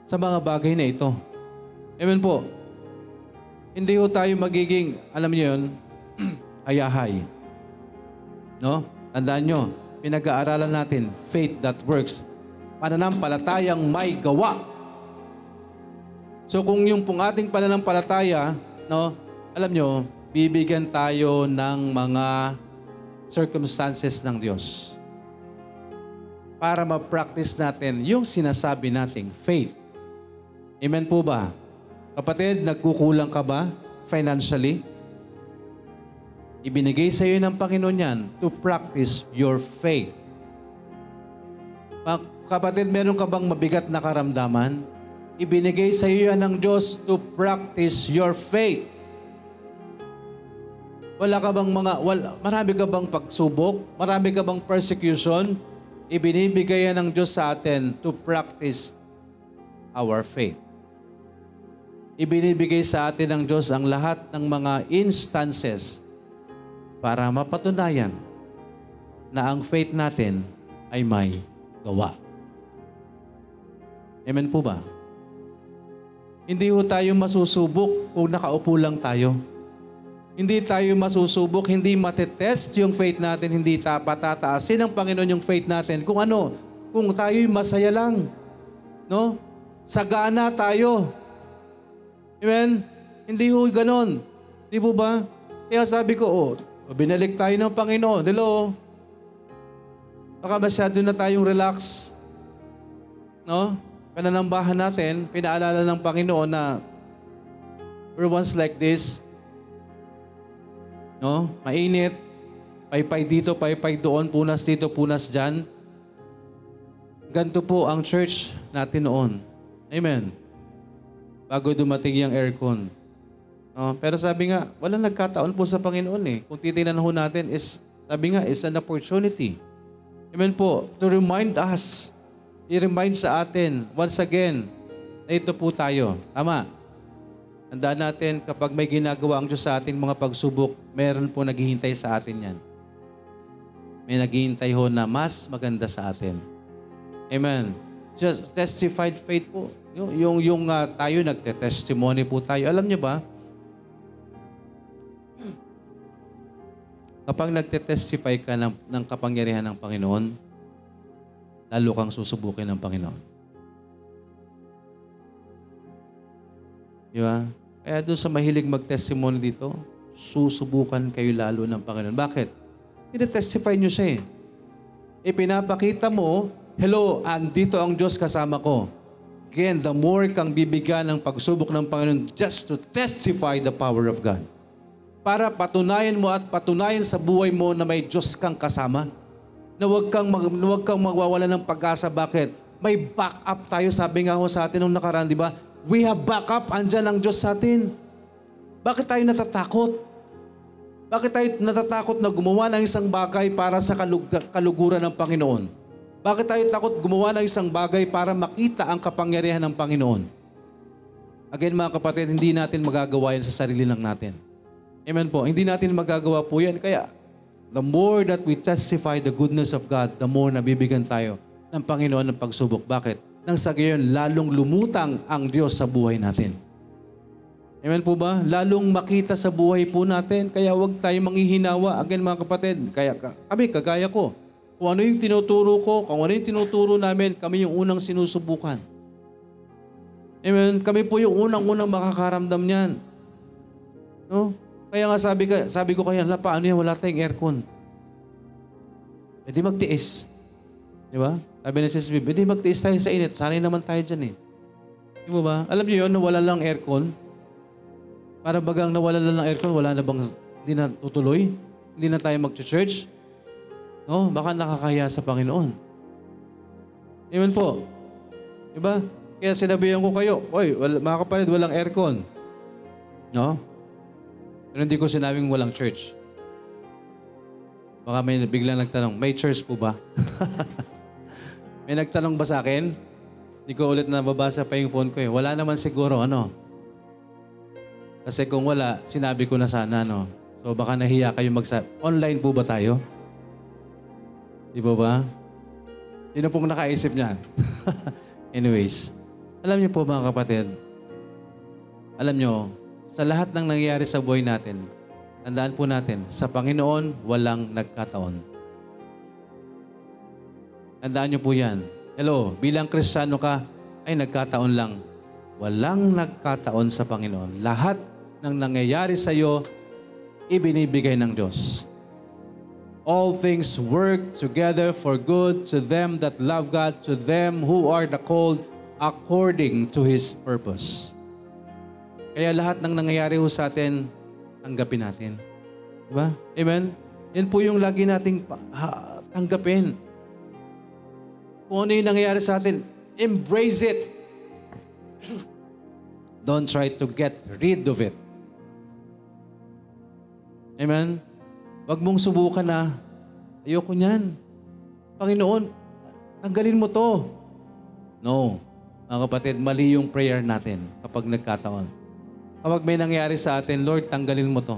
sa mga bagay na ito. Amen po. Hindi ho tayo magiging, alam niyo yun, ayahay. No? Tandaan nyo, pinag-aaralan natin, faith that works. Pananampalatayang may gawa. So kung yung pong ating pananampalataya, no, alam nyo, bibigyan tayo ng mga circumstances ng Diyos para ma-practice natin yung sinasabi nating faith. Amen po ba? Kapatid, nagkukulang ka ba financially? Ibinigay sa iyo ng Panginoon yan to practice your faith. Kapatid, meron ka bang mabigat na karamdaman? Ibinigay sa iyo yan ng Diyos to practice your faith. Wala ka bang mga, wala, marami ka bang pagsubok? Marami ka bang persecution? Ibinibigay yan ng Diyos sa atin to practice our faith. Ibinibigay sa atin ng Diyos ang lahat ng mga instances para mapatunayan na ang faith natin ay may gawa. Amen po ba? Hindi ho tayo masusubok kung nakaupo lang tayo. Hindi tayo masusubok, hindi matetest yung faith natin, hindi ta patataasin ng Panginoon yung faith natin. Kung ano, kung tayo'y masaya lang. No? Sagana tayo. Amen? Hindi ho ganon. Di po ba? Kaya sabi ko, oh, binalik tayo ng Panginoon. Hello? Baka masyado na tayong relax. No? pananambahan natin, pinaalala ng Panginoon na we're once like this. No? Mainit. Paypay dito, paypay doon, punas dito, punas dyan. Ganto po ang church natin noon. Amen. Bago dumating yung aircon. No? Pero sabi nga, wala nagkataon po sa Panginoon eh. Kung titingnan ho natin is, sabi nga, is an opportunity. Amen po. To remind us i-remind sa atin once again na ito po tayo. Tama. Tandaan natin, kapag may ginagawa ang Diyos sa ating mga pagsubok, meron po naghihintay sa atin yan. May naghihintay ho na mas maganda sa atin. Amen. Just testified faith po. Yung, yung, yung ah, tayo, nagte-testimony po tayo. Alam niyo ba, kapag nagte-testify ka ng, ng kapangyarihan ng Panginoon, lalo kang susubukin ng Panginoon. Di ba? Kaya doon sa mahilig mag-testimony dito, susubukan kayo lalo ng Panginoon. Bakit? Tinetestify nyo siya eh. Ipinapakita mo, hello, andito ang Diyos kasama ko. Again, the more kang bibigyan ng pagsubok ng Panginoon just to testify the power of God. Para patunayan mo at patunayan sa buhay mo na may Diyos kang kasama. Na huwag kang, mag, huwag kang magwawala ng pag-asa. Bakit? May backup tayo. Sabi nga ho sa atin nung nakaraan, di ba? We have backup. Andyan ang Diyos sa atin. Bakit tayo natatakot? Bakit tayo natatakot na gumawa ng isang bagay para sa kalug- kaluguran ng Panginoon? Bakit tayo takot gumawa ng isang bagay para makita ang kapangyarihan ng Panginoon? Again mga kapatid, hindi natin magagawa yan sa sarili lang natin. Amen po. Hindi natin magagawa po yan. Kaya, the more that we testify the goodness of God, the more nabibigyan tayo ng Panginoon ng pagsubok. Bakit? Nang sa gayon, lalong lumutang ang Diyos sa buhay natin. Amen po ba? Lalong makita sa buhay po natin. Kaya huwag tayo manghihinawa. Again mga kapatid, kaya ka- kami, kagaya ko. Kung ano yung tinuturo ko, kung ano yung tinuturo namin, kami yung unang sinusubukan. Amen? Kami po yung unang-unang makakaramdam niyan. No? Kaya nga sabi, ka, sabi ko kaya, la, paano yan? Wala tayong aircon. E di magtiis. Di ba? Sabi ni Sis Bib, e di magtiis tayo sa init. Sanay naman tayo dyan eh. Di mo ba? Alam niyo yun, na wala lang aircon. Para bagang nawala lang ng aircon, wala na bang, hindi na tutuloy? Hindi na tayo mag-church? No? Baka nakakahiya sa Panginoon. Amen po. Di ba? Kaya sinabihan ko kayo, Oy, wala, mga kapatid, walang aircon. No? Pero hindi ko sinabing walang church. Baka may biglang nagtanong, may church po ba? may nagtanong ba sa akin? Hindi ko ulit nababasa pa yung phone ko eh. Wala naman siguro, ano? Kasi kung wala, sinabi ko na sana, no? So baka nahiya kayo magsa... Online po ba tayo? Di ba ba? Sino pong nakaisip niyan? Anyways, alam niyo po mga kapatid, alam niyo, sa lahat ng nangyayari sa buhay natin, tandaan po natin, sa Panginoon, walang nagkataon. Tandaan niyo po yan. Hello, bilang kristyano ka, ay nagkataon lang. Walang nagkataon sa Panginoon. Lahat ng nangyayari sa iyo, ibinibigay ng Diyos. All things work together for good to them that love God, to them who are the called according to His purpose. Kaya lahat ng nangyayari ho sa atin, tanggapin natin. Di ba? Amen? Yan po yung lagi nating tanggapin. Kung ano yung nangyayari sa atin, embrace it. Don't try to get rid of it. Amen? Huwag mong subukan na, ayoko niyan. Panginoon, tanggalin mo to. No. Mga kapatid, mali yung prayer natin kapag nagkataon. Kapag may nangyari sa atin, Lord, tanggalin mo to.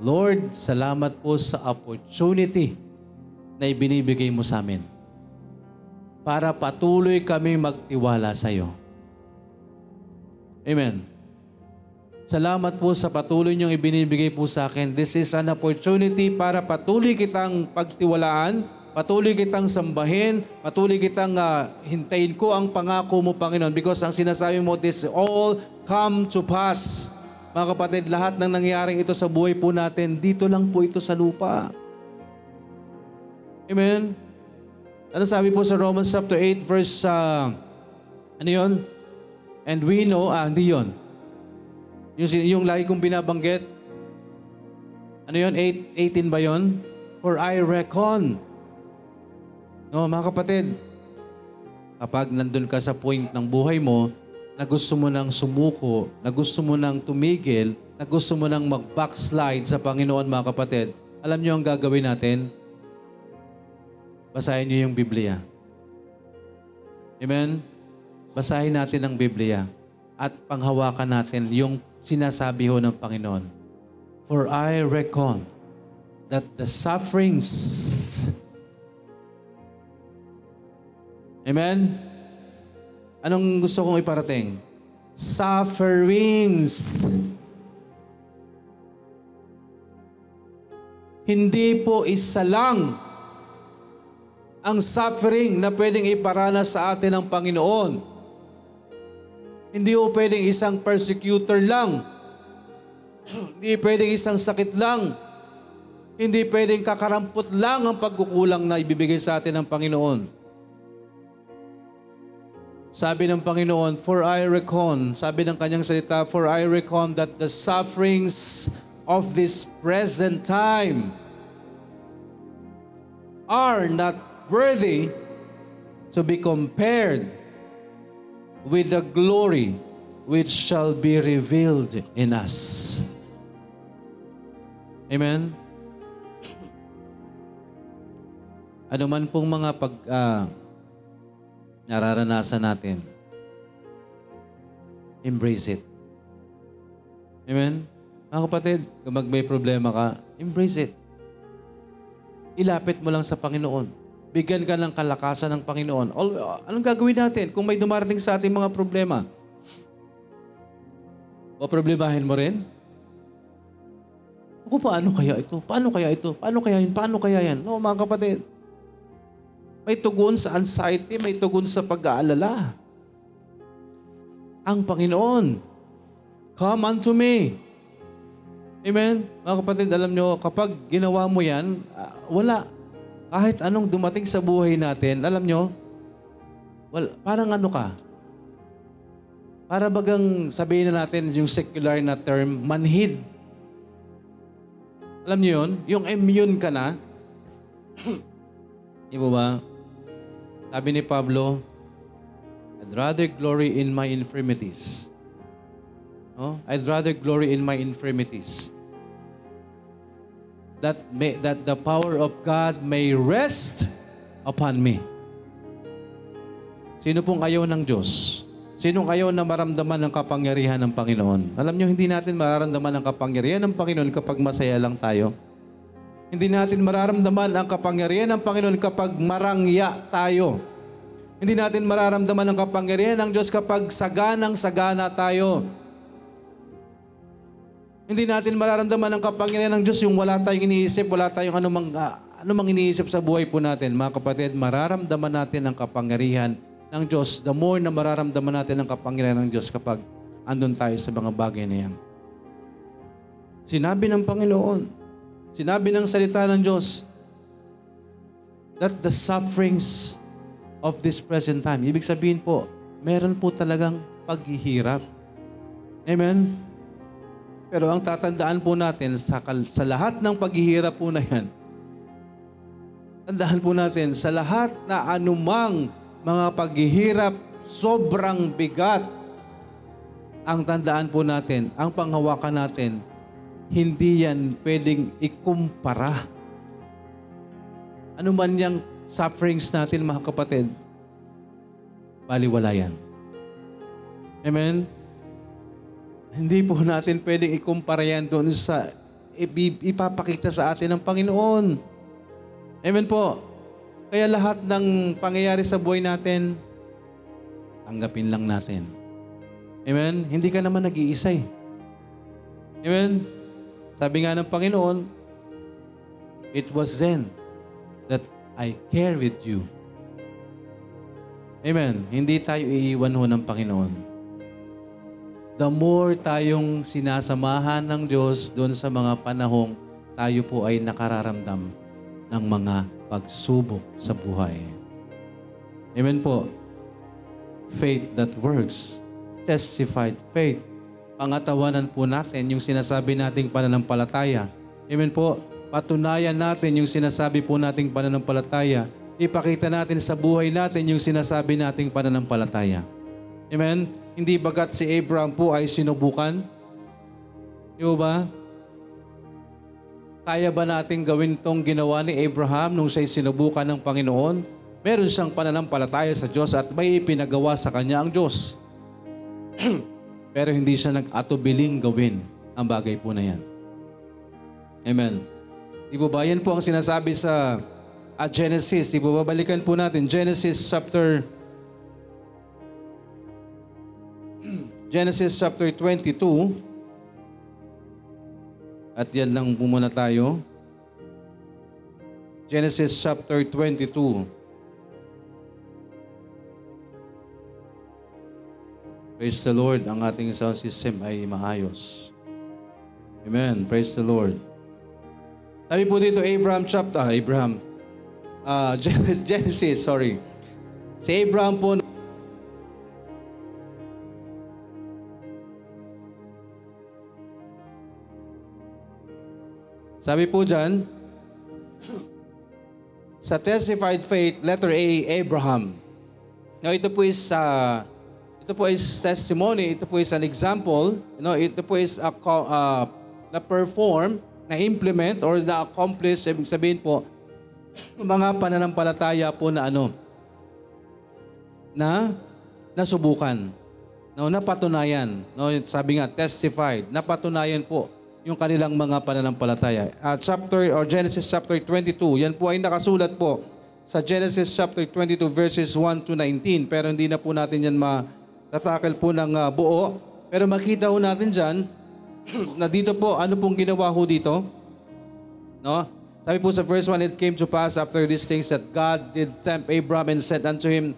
Lord, salamat po sa opportunity na ibinibigay mo sa amin para patuloy kami magtiwala sa iyo. Amen. Salamat po sa patuloy niyong ibinibigay po sa akin. This is an opportunity para patuloy kitang pagtiwalaan, patuloy kitang sambahin, patuloy kitang ah, hintayin ko ang pangako mo, Panginoon. Because ang sinasabi mo, this all come to pass. Mga kapatid, lahat ng nangyaring ito sa buhay po natin, dito lang po ito sa lupa. Amen? Ano sabi po sa Romans chapter 8 verse, ah, ano yun? And we know, ah, hindi yun. Yung, yung lagi kong binabanggit, ano yun? 8, 18 ba yun? For I reckon. No, mga kapatid, kapag nandun ka sa point ng buhay mo, na gusto mo nang sumuko, na gusto mo nang tumigil, na gusto mo nang mag-backslide sa Panginoon, mga kapatid, alam niyo ang gagawin natin? Basahin niyo yung Biblia. Amen? Basahin natin ang Biblia at panghawakan natin yung sinasabi ho ng Panginoon. For I reckon that the sufferings Amen? Anong gusto kong iparating? Sufferings. Hindi po isa lang ang suffering na pwedeng iparanas sa atin ng Panginoon. Hindi po pwedeng isang persecutor lang. Hindi pwedeng isang sakit lang. Hindi pwedeng kakarampot lang ang pagkukulang na ibibigay sa atin ng Panginoon. Sabi ng Panginoon, For I reckon, sabi ng kanyang salita, For I reckon that the sufferings of this present time are not worthy to be compared with the glory which shall be revealed in us. Amen? Ano man pong mga pag ah, nararanasan natin, embrace it. Amen? Mga kapatid, kapag may problema ka, embrace it. Ilapit mo lang sa Panginoon. Bigyan ka ng kalakasan ng Panginoon. All, anong gagawin natin kung may dumarating sa ating mga problema? O problemahin mo rin? Ako, paano kaya ito? Paano kaya ito? Paano kaya yun? Paano kaya yan? No, mga kapatid. May tugon sa anxiety, may tugon sa pag-aalala. Ang Panginoon, come unto me. Amen? Mga kapatid, alam nyo, kapag ginawa mo yan, ah, wala. Kahit anong dumating sa buhay natin, alam nyo, well, parang ano ka, para bagang sabihin na natin yung secular na term, manhid. Alam niyo yun? Yung immune ka na. Di mo ba? Sabi ni Pablo, I'd rather glory in my infirmities. No? I'd rather glory in my infirmities. That, may, that the power of God may rest upon me. Sino pong ayaw ng Diyos? Sinong ayaw na maramdaman ng kapangyarihan ng Panginoon? Alam nyo, hindi natin mararamdaman ang kapangyarihan ng Panginoon kapag masaya lang tayo. Hindi natin mararamdaman ang kapangyarihan ng Panginoon kapag marangya tayo. Hindi natin mararamdaman ang kapangyarihan ng Diyos kapag saganang sagana tayo. Hindi natin mararamdaman ang kapangyarihan ng Diyos yung wala tayong iniisip, wala tayong anumang, uh, anumang iniisip sa buhay po natin. Mga kapatid, mararamdaman natin ang kapangyarihan ng Diyos, the more na mararamdaman natin ang kapangyarihan ng Diyos kapag andun tayo sa mga bagay na yan. Sinabi ng Panginoon, sinabi ng salita ng Diyos, that the sufferings of this present time, ibig sabihin po, meron po talagang paghihirap. Amen? Pero ang tatandaan po natin sa, sa lahat ng paghihirap po na yan, tandaan po natin, sa lahat na anumang mga paghihirap, sobrang bigat. Ang tandaan po natin, ang panghawakan natin, hindi yan pwedeng ikumpara. Ano man yung sufferings natin mga kapatid, baliwala yan. Amen? Hindi po natin pwedeng ikumpara yan doon sa ipapakita sa atin ng Panginoon. Amen po. Kaya lahat ng pangyayari sa buhay natin, tanggapin lang natin. Amen? Hindi ka naman nag-iisa eh. Amen? Sabi nga ng Panginoon, It was then that I carried you. Amen? Hindi tayo iiwan ho ng Panginoon. The more tayong sinasamahan ng Diyos doon sa mga panahong tayo po ay nakararamdam ng mga pagsubok sa buhay. Amen po. Faith that works. Testified faith. Pangatawanan po natin yung sinasabi nating pananampalataya. Amen po. Patunayan natin yung sinasabi po nating pananampalataya. Ipakita natin sa buhay natin yung sinasabi nating pananampalataya. Amen? Hindi bagat si Abraham po ay sinubukan? Di ba? Kaya ba natin gawin tong ginawa ni Abraham nung siya'y sinubukan ng Panginoon? meron siyang pananampalataya sa Diyos at may ipinagawa sa kanya ang Diyos. Pero hindi siya nag-atubiling gawin ang bagay po na yan. Amen. Di po ba? Yan po ang sinasabi sa uh, Genesis. Di ba? Balikan po natin. Genesis chapter Genesis chapter 22. At yan lang muna tayo. Genesis chapter 22. Praise the Lord, ang ating sound system ay maayos. Amen. Praise the Lord. Sabi po dito, Abraham chapter, ah, Abraham, uh, Genesis, Genesis, sorry. Si Abraham po, sabi po dyan, sa testified faith, letter A, Abraham. Now, ito po is uh, ito po is testimony, ito po is an example, you know, ito po is a, uh, na perform, na implement or na accomplish, ibig sabihin po, mga pananampalataya po na ano, na nasubukan, no, napatunayan, no, sabi nga, testified, napatunayan po yung kanilang mga pananampalataya. Uh, chapter or Genesis chapter 22, yan po ay nakasulat po sa Genesis chapter 22 verses 1 to 19 pero hindi na po natin yan matatakal po ng uh, buo. Pero makita ho natin dyan na dito po, ano pong ginawa ho dito? No? Sabi po sa verse 1, It came to pass after these things that God did tempt Abraham and said unto him,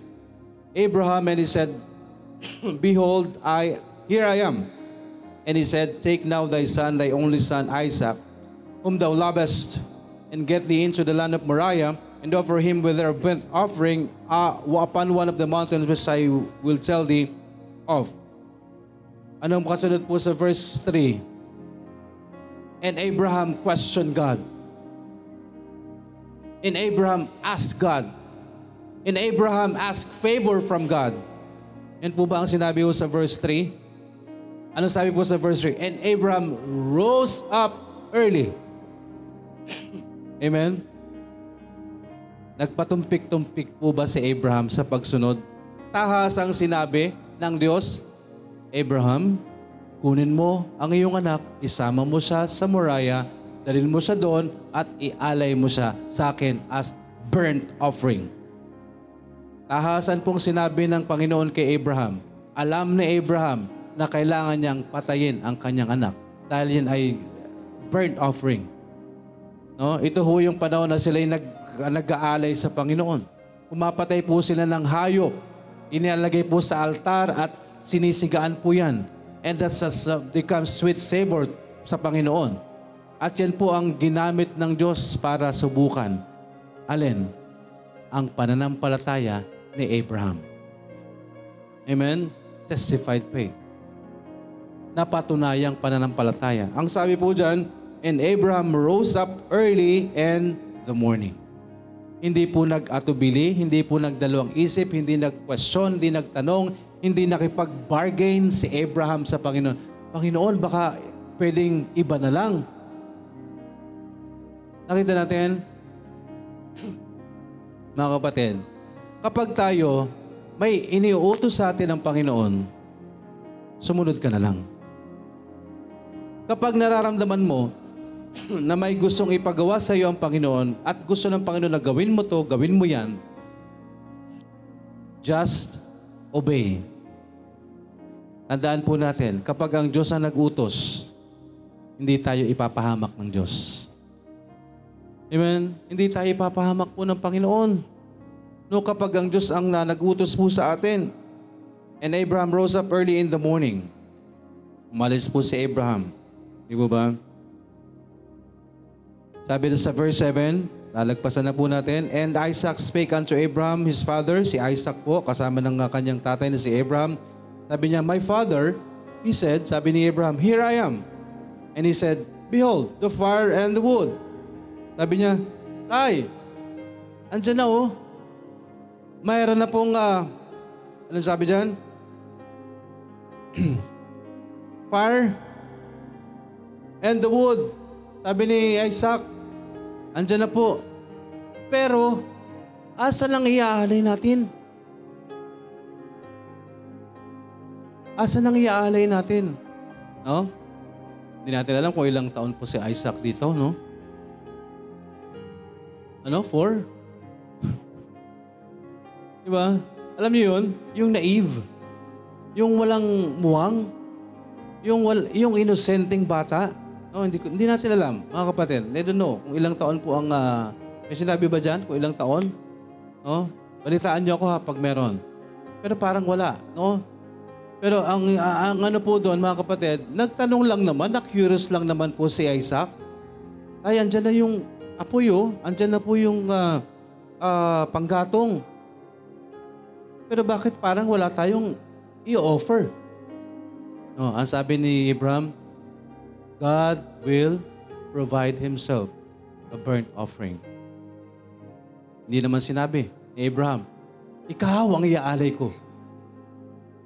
Abraham, and he said, Behold, I here I am. And he said, Take now thy son, thy only son Isaac, whom thou lovest, and get thee into the land of Moriah, and offer him with a burnt offering uh, upon one of the mountains which I will tell thee of. Anong kasunod po sa verse 3? And Abraham questioned God. And Abraham asked God. And Abraham asked favor from God. Yan po ba ang sinabi po sa verse 3? Ano sabi po sa verse 3? And Abraham rose up early. Amen? Nagpatumpik-tumpik po ba si Abraham sa pagsunod? Tahas ang sinabi ng Diyos, Abraham, kunin mo ang iyong anak, isama mo siya sa Moriah, dalhin mo siya doon at ialay mo siya sa akin as burnt offering. Tahasan pong sinabi ng Panginoon kay Abraham. Alam ni Abraham na kailangan niyang patayin ang kanyang anak dahil yan ay burnt offering. No? Ito ho yung panahon na sila nag, nag-aalay sa Panginoon. Pumapatay po sila ng hayop. Inilalagay po sa altar at sinisigaan po yan. And that's uh, becomes sweet savor sa Panginoon. At yan po ang ginamit ng Diyos para subukan. Alin? Ang pananampalataya ni Abraham. Amen? Testified faith napatunayang pananampalataya. Ang sabi po dyan, And Abraham rose up early in the morning. Hindi po nag-atubili, hindi po nagdalawang isip, hindi nag-question, hindi nagtanong, hindi nakipag-bargain si Abraham sa Panginoon. Panginoon, baka pwedeng iba na lang. Nakita natin, mga kapatid, kapag tayo may iniuutos sa atin ng Panginoon, sumunod ka na lang. Kapag nararamdaman mo na may gustong ipagawa sa iyo ang Panginoon at gusto ng Panginoon na gawin mo to, gawin mo yan, just obey. Tandaan po natin, kapag ang Diyos ang nag-utos, hindi tayo ipapahamak ng Diyos. Amen? Hindi tayo ipapahamak po ng Panginoon. No, kapag ang Diyos ang nag-utos po sa atin, and Abraham rose up early in the morning, umalis po si Abraham, Di ba? Sabi na sa verse 7, lalagpasan na po natin, And Isaac spake unto Abraham, his father, si Isaac po, kasama ng kanyang tatay na si Abraham. Sabi niya, My father, he said, sabi ni Abraham, Here I am. And he said, Behold, the fire and the wood. Sabi niya, Ay, andyan na oh. Mayroon na pong, uh, ano sabi dyan? fire and the wood. Sabi ni Isaac, andyan na po. Pero, Asa nang iaalay natin? Asa nang iaalay natin? No? Hindi natin alam kung ilang taon po si Isaac dito, no? Ano? Four? Di ba? Alam niyo yun? Yung naive. Yung walang muwang. Yung, wal, yung innocenteng bata. No, hindi, ko- hindi natin alam, mga kapatid. I don't know kung ilang taon po ang... ah, may sinabi ba dyan kung ilang taon? No? Balitaan niyo ako ha pag meron. Pero parang wala. No? Pero ang, ang ano po doon, mga kapatid, nagtanong lang naman, na-curious lang naman po si Isaac. Ay, andyan na yung apoy, oh. Andyan na po yung ah, ah, panggatong. Pero bakit parang wala tayong i-offer? No, ang sabi ni Abraham, God will provide Himself a burnt offering. Hindi naman sinabi ni Abraham, ikaw ang iaalay ko.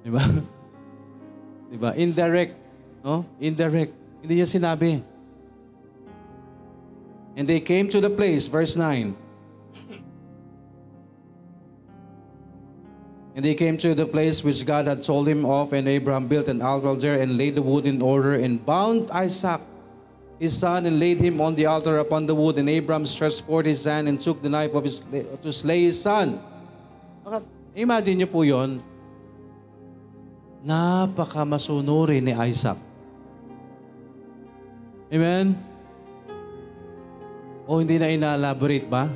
Di ba? Di ba? Indirect. No? Indirect. Hindi niya sinabi. And they came to the place, verse 9. And they came to the place which God had told him of, and Abraham built an altar there and laid the wood in order and bound Isaac, his son, and laid him on the altar upon the wood. And Abraham stretched forth his hand and took the knife of his, to slay his son. Imagine niyo po yon. Napakamasunurin ni Isaac. Amen? O hindi na ina-elaborate ba?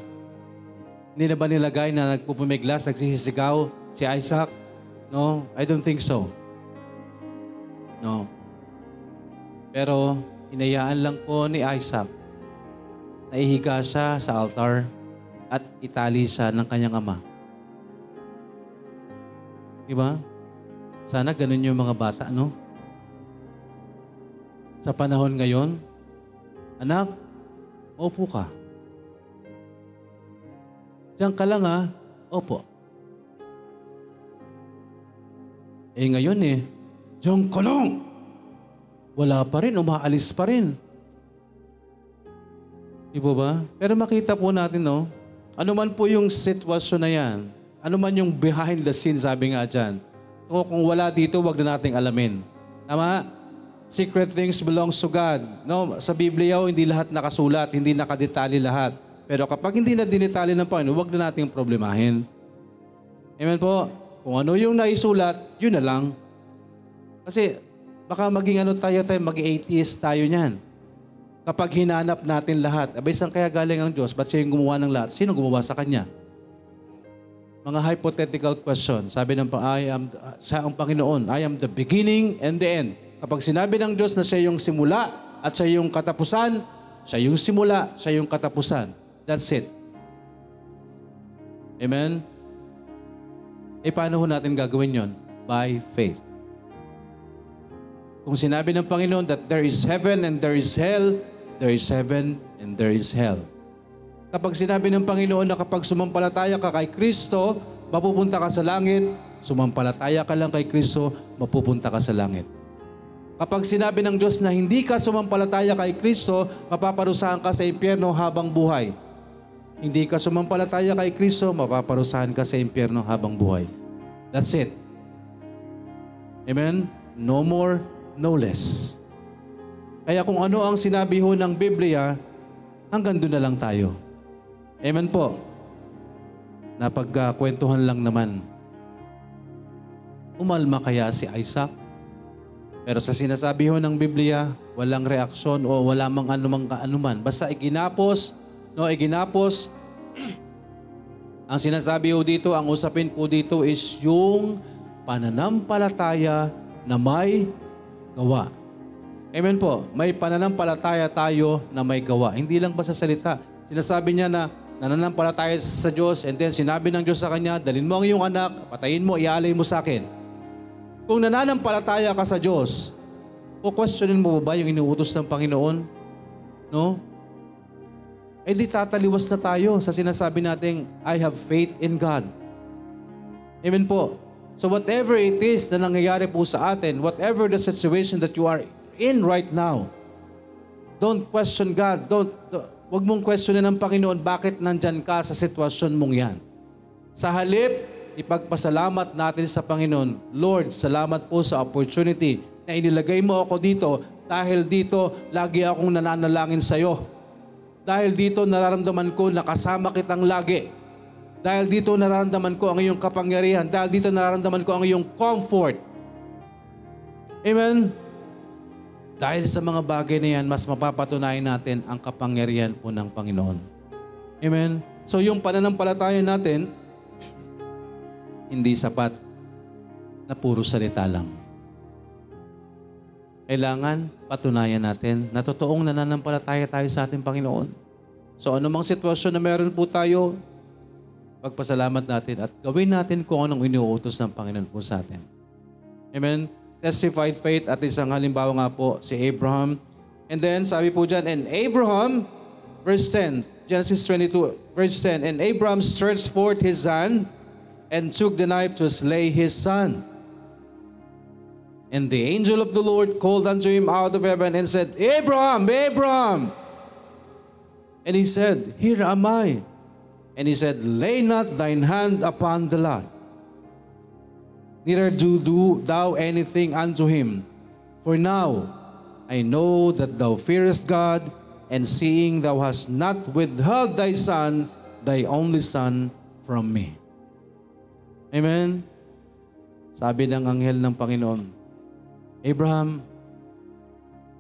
Hindi na ba nilagay na nagpupumiglas, nagsisisigaw si Isaac? No, I don't think so. No. Pero hinayaan lang po ni Isaac na ihiga siya sa altar at itali siya ng kanyang ama. Di ba? Sana ganun yung mga bata, no? Sa panahon ngayon, anak, Opo ka. Diyan ka lang ha. Opo. Eh ngayon eh, ka lang. Wala pa rin, umaalis pa rin. Di ba? Pero makita po natin, no? Ano man po yung sitwasyon na yan, ano man yung behind the scenes, sabi nga dyan, o kung wala dito, wag na nating alamin. Tama? Secret things belongs to God. No, sa Biblia, oh, hindi lahat nakasulat, hindi nakadetalye lahat. Pero kapag hindi na dinetali ng Panginoon, huwag na nating problemahin. Amen po? Kung ano yung naisulat, yun na lang. Kasi baka maging ano tayo tayo, maging atheist tayo niyan. Kapag hinanap natin lahat, abay saan kaya galing ang Diyos? Ba't siya yung gumawa ng lahat? Sino gumawa sa Kanya? Mga hypothetical question. Sabi ng I am, sa ang Panginoon, I am the beginning and the end. Kapag sinabi ng Diyos na siya yung simula at siya yung katapusan, siya yung simula, siya yung katapusan. That's it. Amen? Eh, paano ho natin gagawin yon? By faith. Kung sinabi ng Panginoon that there is heaven and there is hell, there is heaven and there is hell. Kapag sinabi ng Panginoon na kapag sumampalataya ka kay Kristo, mapupunta ka sa langit, sumampalataya ka lang kay Kristo, mapupunta ka sa langit. Kapag sinabi ng Diyos na hindi ka sumampalataya kay Kristo, mapaparusahan ka sa impyerno habang buhay. Hindi ka sumampalataya kay Kristo, mapaparusahan ka sa impyerno habang buhay. That's it. Amen? No more, no less. Kaya kung ano ang sinabi ho ng Biblia, hanggang doon na lang tayo. Amen po. Napagkakwentuhan lang naman. Umalma kaya si Isaac? Pero sa sinasabi ho ng Biblia, walang reaksyon o wala mang anumang kaanuman. Basta iginapos, no, iginapos. ang sinasabi ho dito, ang usapin po dito is yung pananampalataya na may gawa. Amen po. May pananampalataya tayo na may gawa. Hindi lang ba sa salita. Sinasabi niya na nananampalataya sa Diyos and then sinabi ng Diyos sa kanya, dalin mo ang iyong anak, patayin mo, ialay mo sa akin. Kung nananampalataya ka sa Diyos, o questionin mo ba yung inuutos ng Panginoon? No? Eh di tataliwas na tayo sa sinasabi nating, I have faith in God. Amen po. So whatever it is na nangyayari po sa atin, whatever the situation that you are in right now, don't question God. Don't, don't wag mong questionin ng Panginoon bakit nandyan ka sa sitwasyon mong yan. Sa halip, ipagpasalamat natin sa Panginoon, Lord, salamat po sa opportunity na inilagay mo ako dito dahil dito lagi akong nananalangin sa iyo. Dahil dito nararamdaman ko na kasama kitang lagi. Dahil dito nararamdaman ko ang iyong kapangyarihan. Dahil dito nararamdaman ko ang iyong comfort. Amen? Dahil sa mga bagay na yan, mas mapapatunayan natin ang kapangyarihan po ng Panginoon. Amen? So yung pananampalataya natin, hindi sapat na puro salita lang. Kailangan patunayan natin na totoong nananampalataya tayo sa ating Panginoon. So anumang sitwasyon na meron po tayo, pagpasalamat natin at gawin natin kung anong iniuutos ng Panginoon po sa atin. Amen? Testified faith at isang halimbawa nga po si Abraham. And then sabi po dyan, and Abraham, verse 10, Genesis 22, verse 10, and Abraham stretched forth his hand and took the knife to slay his son. And the angel of the Lord called unto him out of heaven and said, Abraham, Abraham! And he said, Here am I. And he said, Lay not thine hand upon the lad, neither do, do thou anything unto him. For now I know that thou fearest God, and seeing thou hast not withheld thy son, thy only son, from me. Amen? Sabi ng anghel ng Panginoon, Abraham,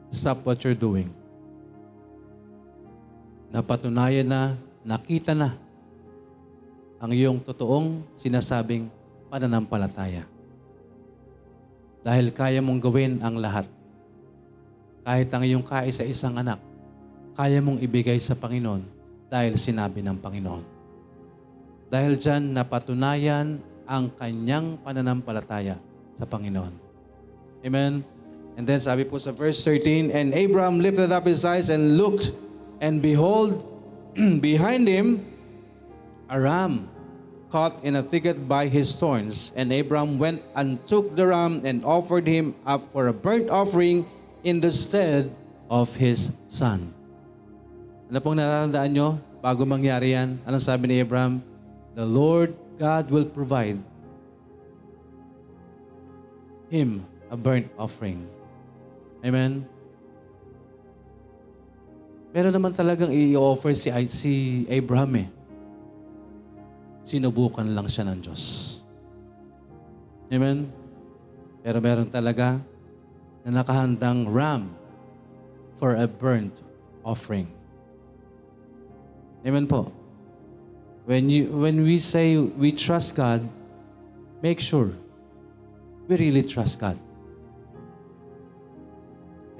stop what you're doing. Napatunayan na, nakita na ang iyong totoong sinasabing pananampalataya. Dahil kaya mong gawin ang lahat. Kahit ang iyong kaisa-isang anak, kaya mong ibigay sa Panginoon dahil sinabi ng Panginoon. Dahil dyan napatunayan ang kanyang pananampalataya sa Panginoon. Amen? And then sabi po sa verse 13, And Abraham lifted up his eyes and looked, and behold, behind him, a ram caught in a thicket by his thorns. And Abraham went and took the ram and offered him up for a burnt offering in the stead of his son. Ano pong natatandaan nyo? Bago mangyari yan, anong sabi ni Abraham? The Lord God will provide him a burnt offering. Amen? Meron naman talagang i-offer si, si Abraham eh. Sinubukan lang siya ng Diyos. Amen? Pero meron talaga na nakahandang ram for a burnt offering. Amen po. When you when we say we trust God, make sure we really trust God.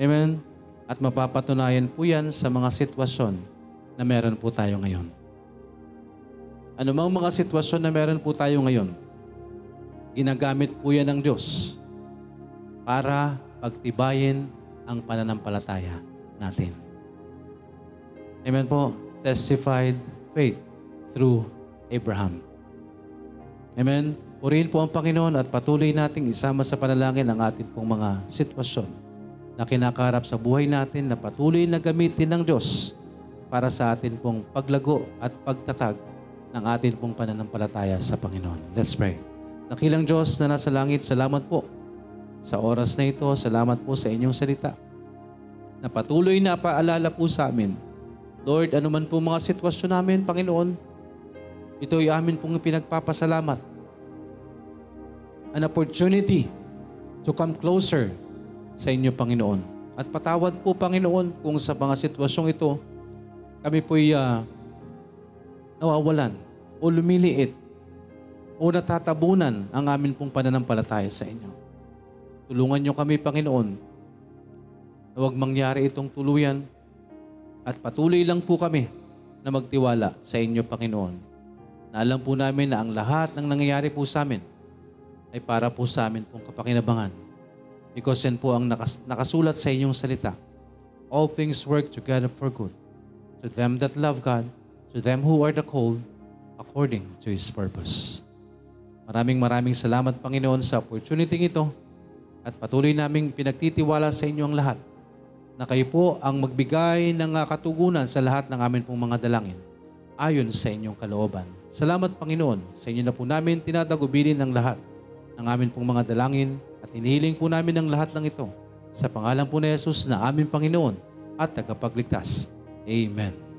Amen? At mapapatunayan po yan sa mga sitwasyon na meron po tayo ngayon. Ano mang mga sitwasyon na meron po tayo ngayon, ginagamit po yan ng Diyos para pagtibayin ang pananampalataya natin. Amen po. Testified faith through Abraham. Amen? Purihin po ang Panginoon at patuloy nating isama sa panalangin ang ating pong mga sitwasyon na kinakarap sa buhay natin na patuloy na gamitin ng Diyos para sa atin pong paglago at pagtatag ng ating pong pananampalataya sa Panginoon. Let's pray. Nakilang Diyos na nasa langit, salamat po sa oras na ito. Salamat po sa inyong salita na patuloy na paalala po sa amin. Lord, anuman po mga sitwasyon namin, Panginoon, ito ay amin pong pinagpapasalamat an opportunity to come closer sa inyo, Panginoon. At patawad po, Panginoon, kung sa mga sitwasyong ito, kami po'y uh, nawawalan o lumiliit o natatabunan ang amin pong pananampalataya sa inyo. Tulungan niyo kami, Panginoon, na huwag mangyari itong tuluyan at patuloy lang po kami na magtiwala sa inyo, Panginoon. Na alam po namin na ang lahat ng nangyayari po sa amin ay para po sa amin pong kapakinabangan. Because yan po ang nakas- nakasulat sa inyong salita. All things work together for good to them that love God, to them who are the called according to His purpose. Maraming maraming salamat Panginoon sa opportunity ito at patuloy naming pinagtitiwala sa inyo ang lahat na kayo po ang magbigay ng katugunan sa lahat ng amin pong mga dalangin. ayon sa inyong kalooban. Salamat Panginoon, sa inyo na po namin tinatagubilin ng lahat ng amin pong mga dalangin at inihiling po namin ang lahat ng ito sa pangalan po ni Jesus na aming Panginoon at tagapagligtas. Amen.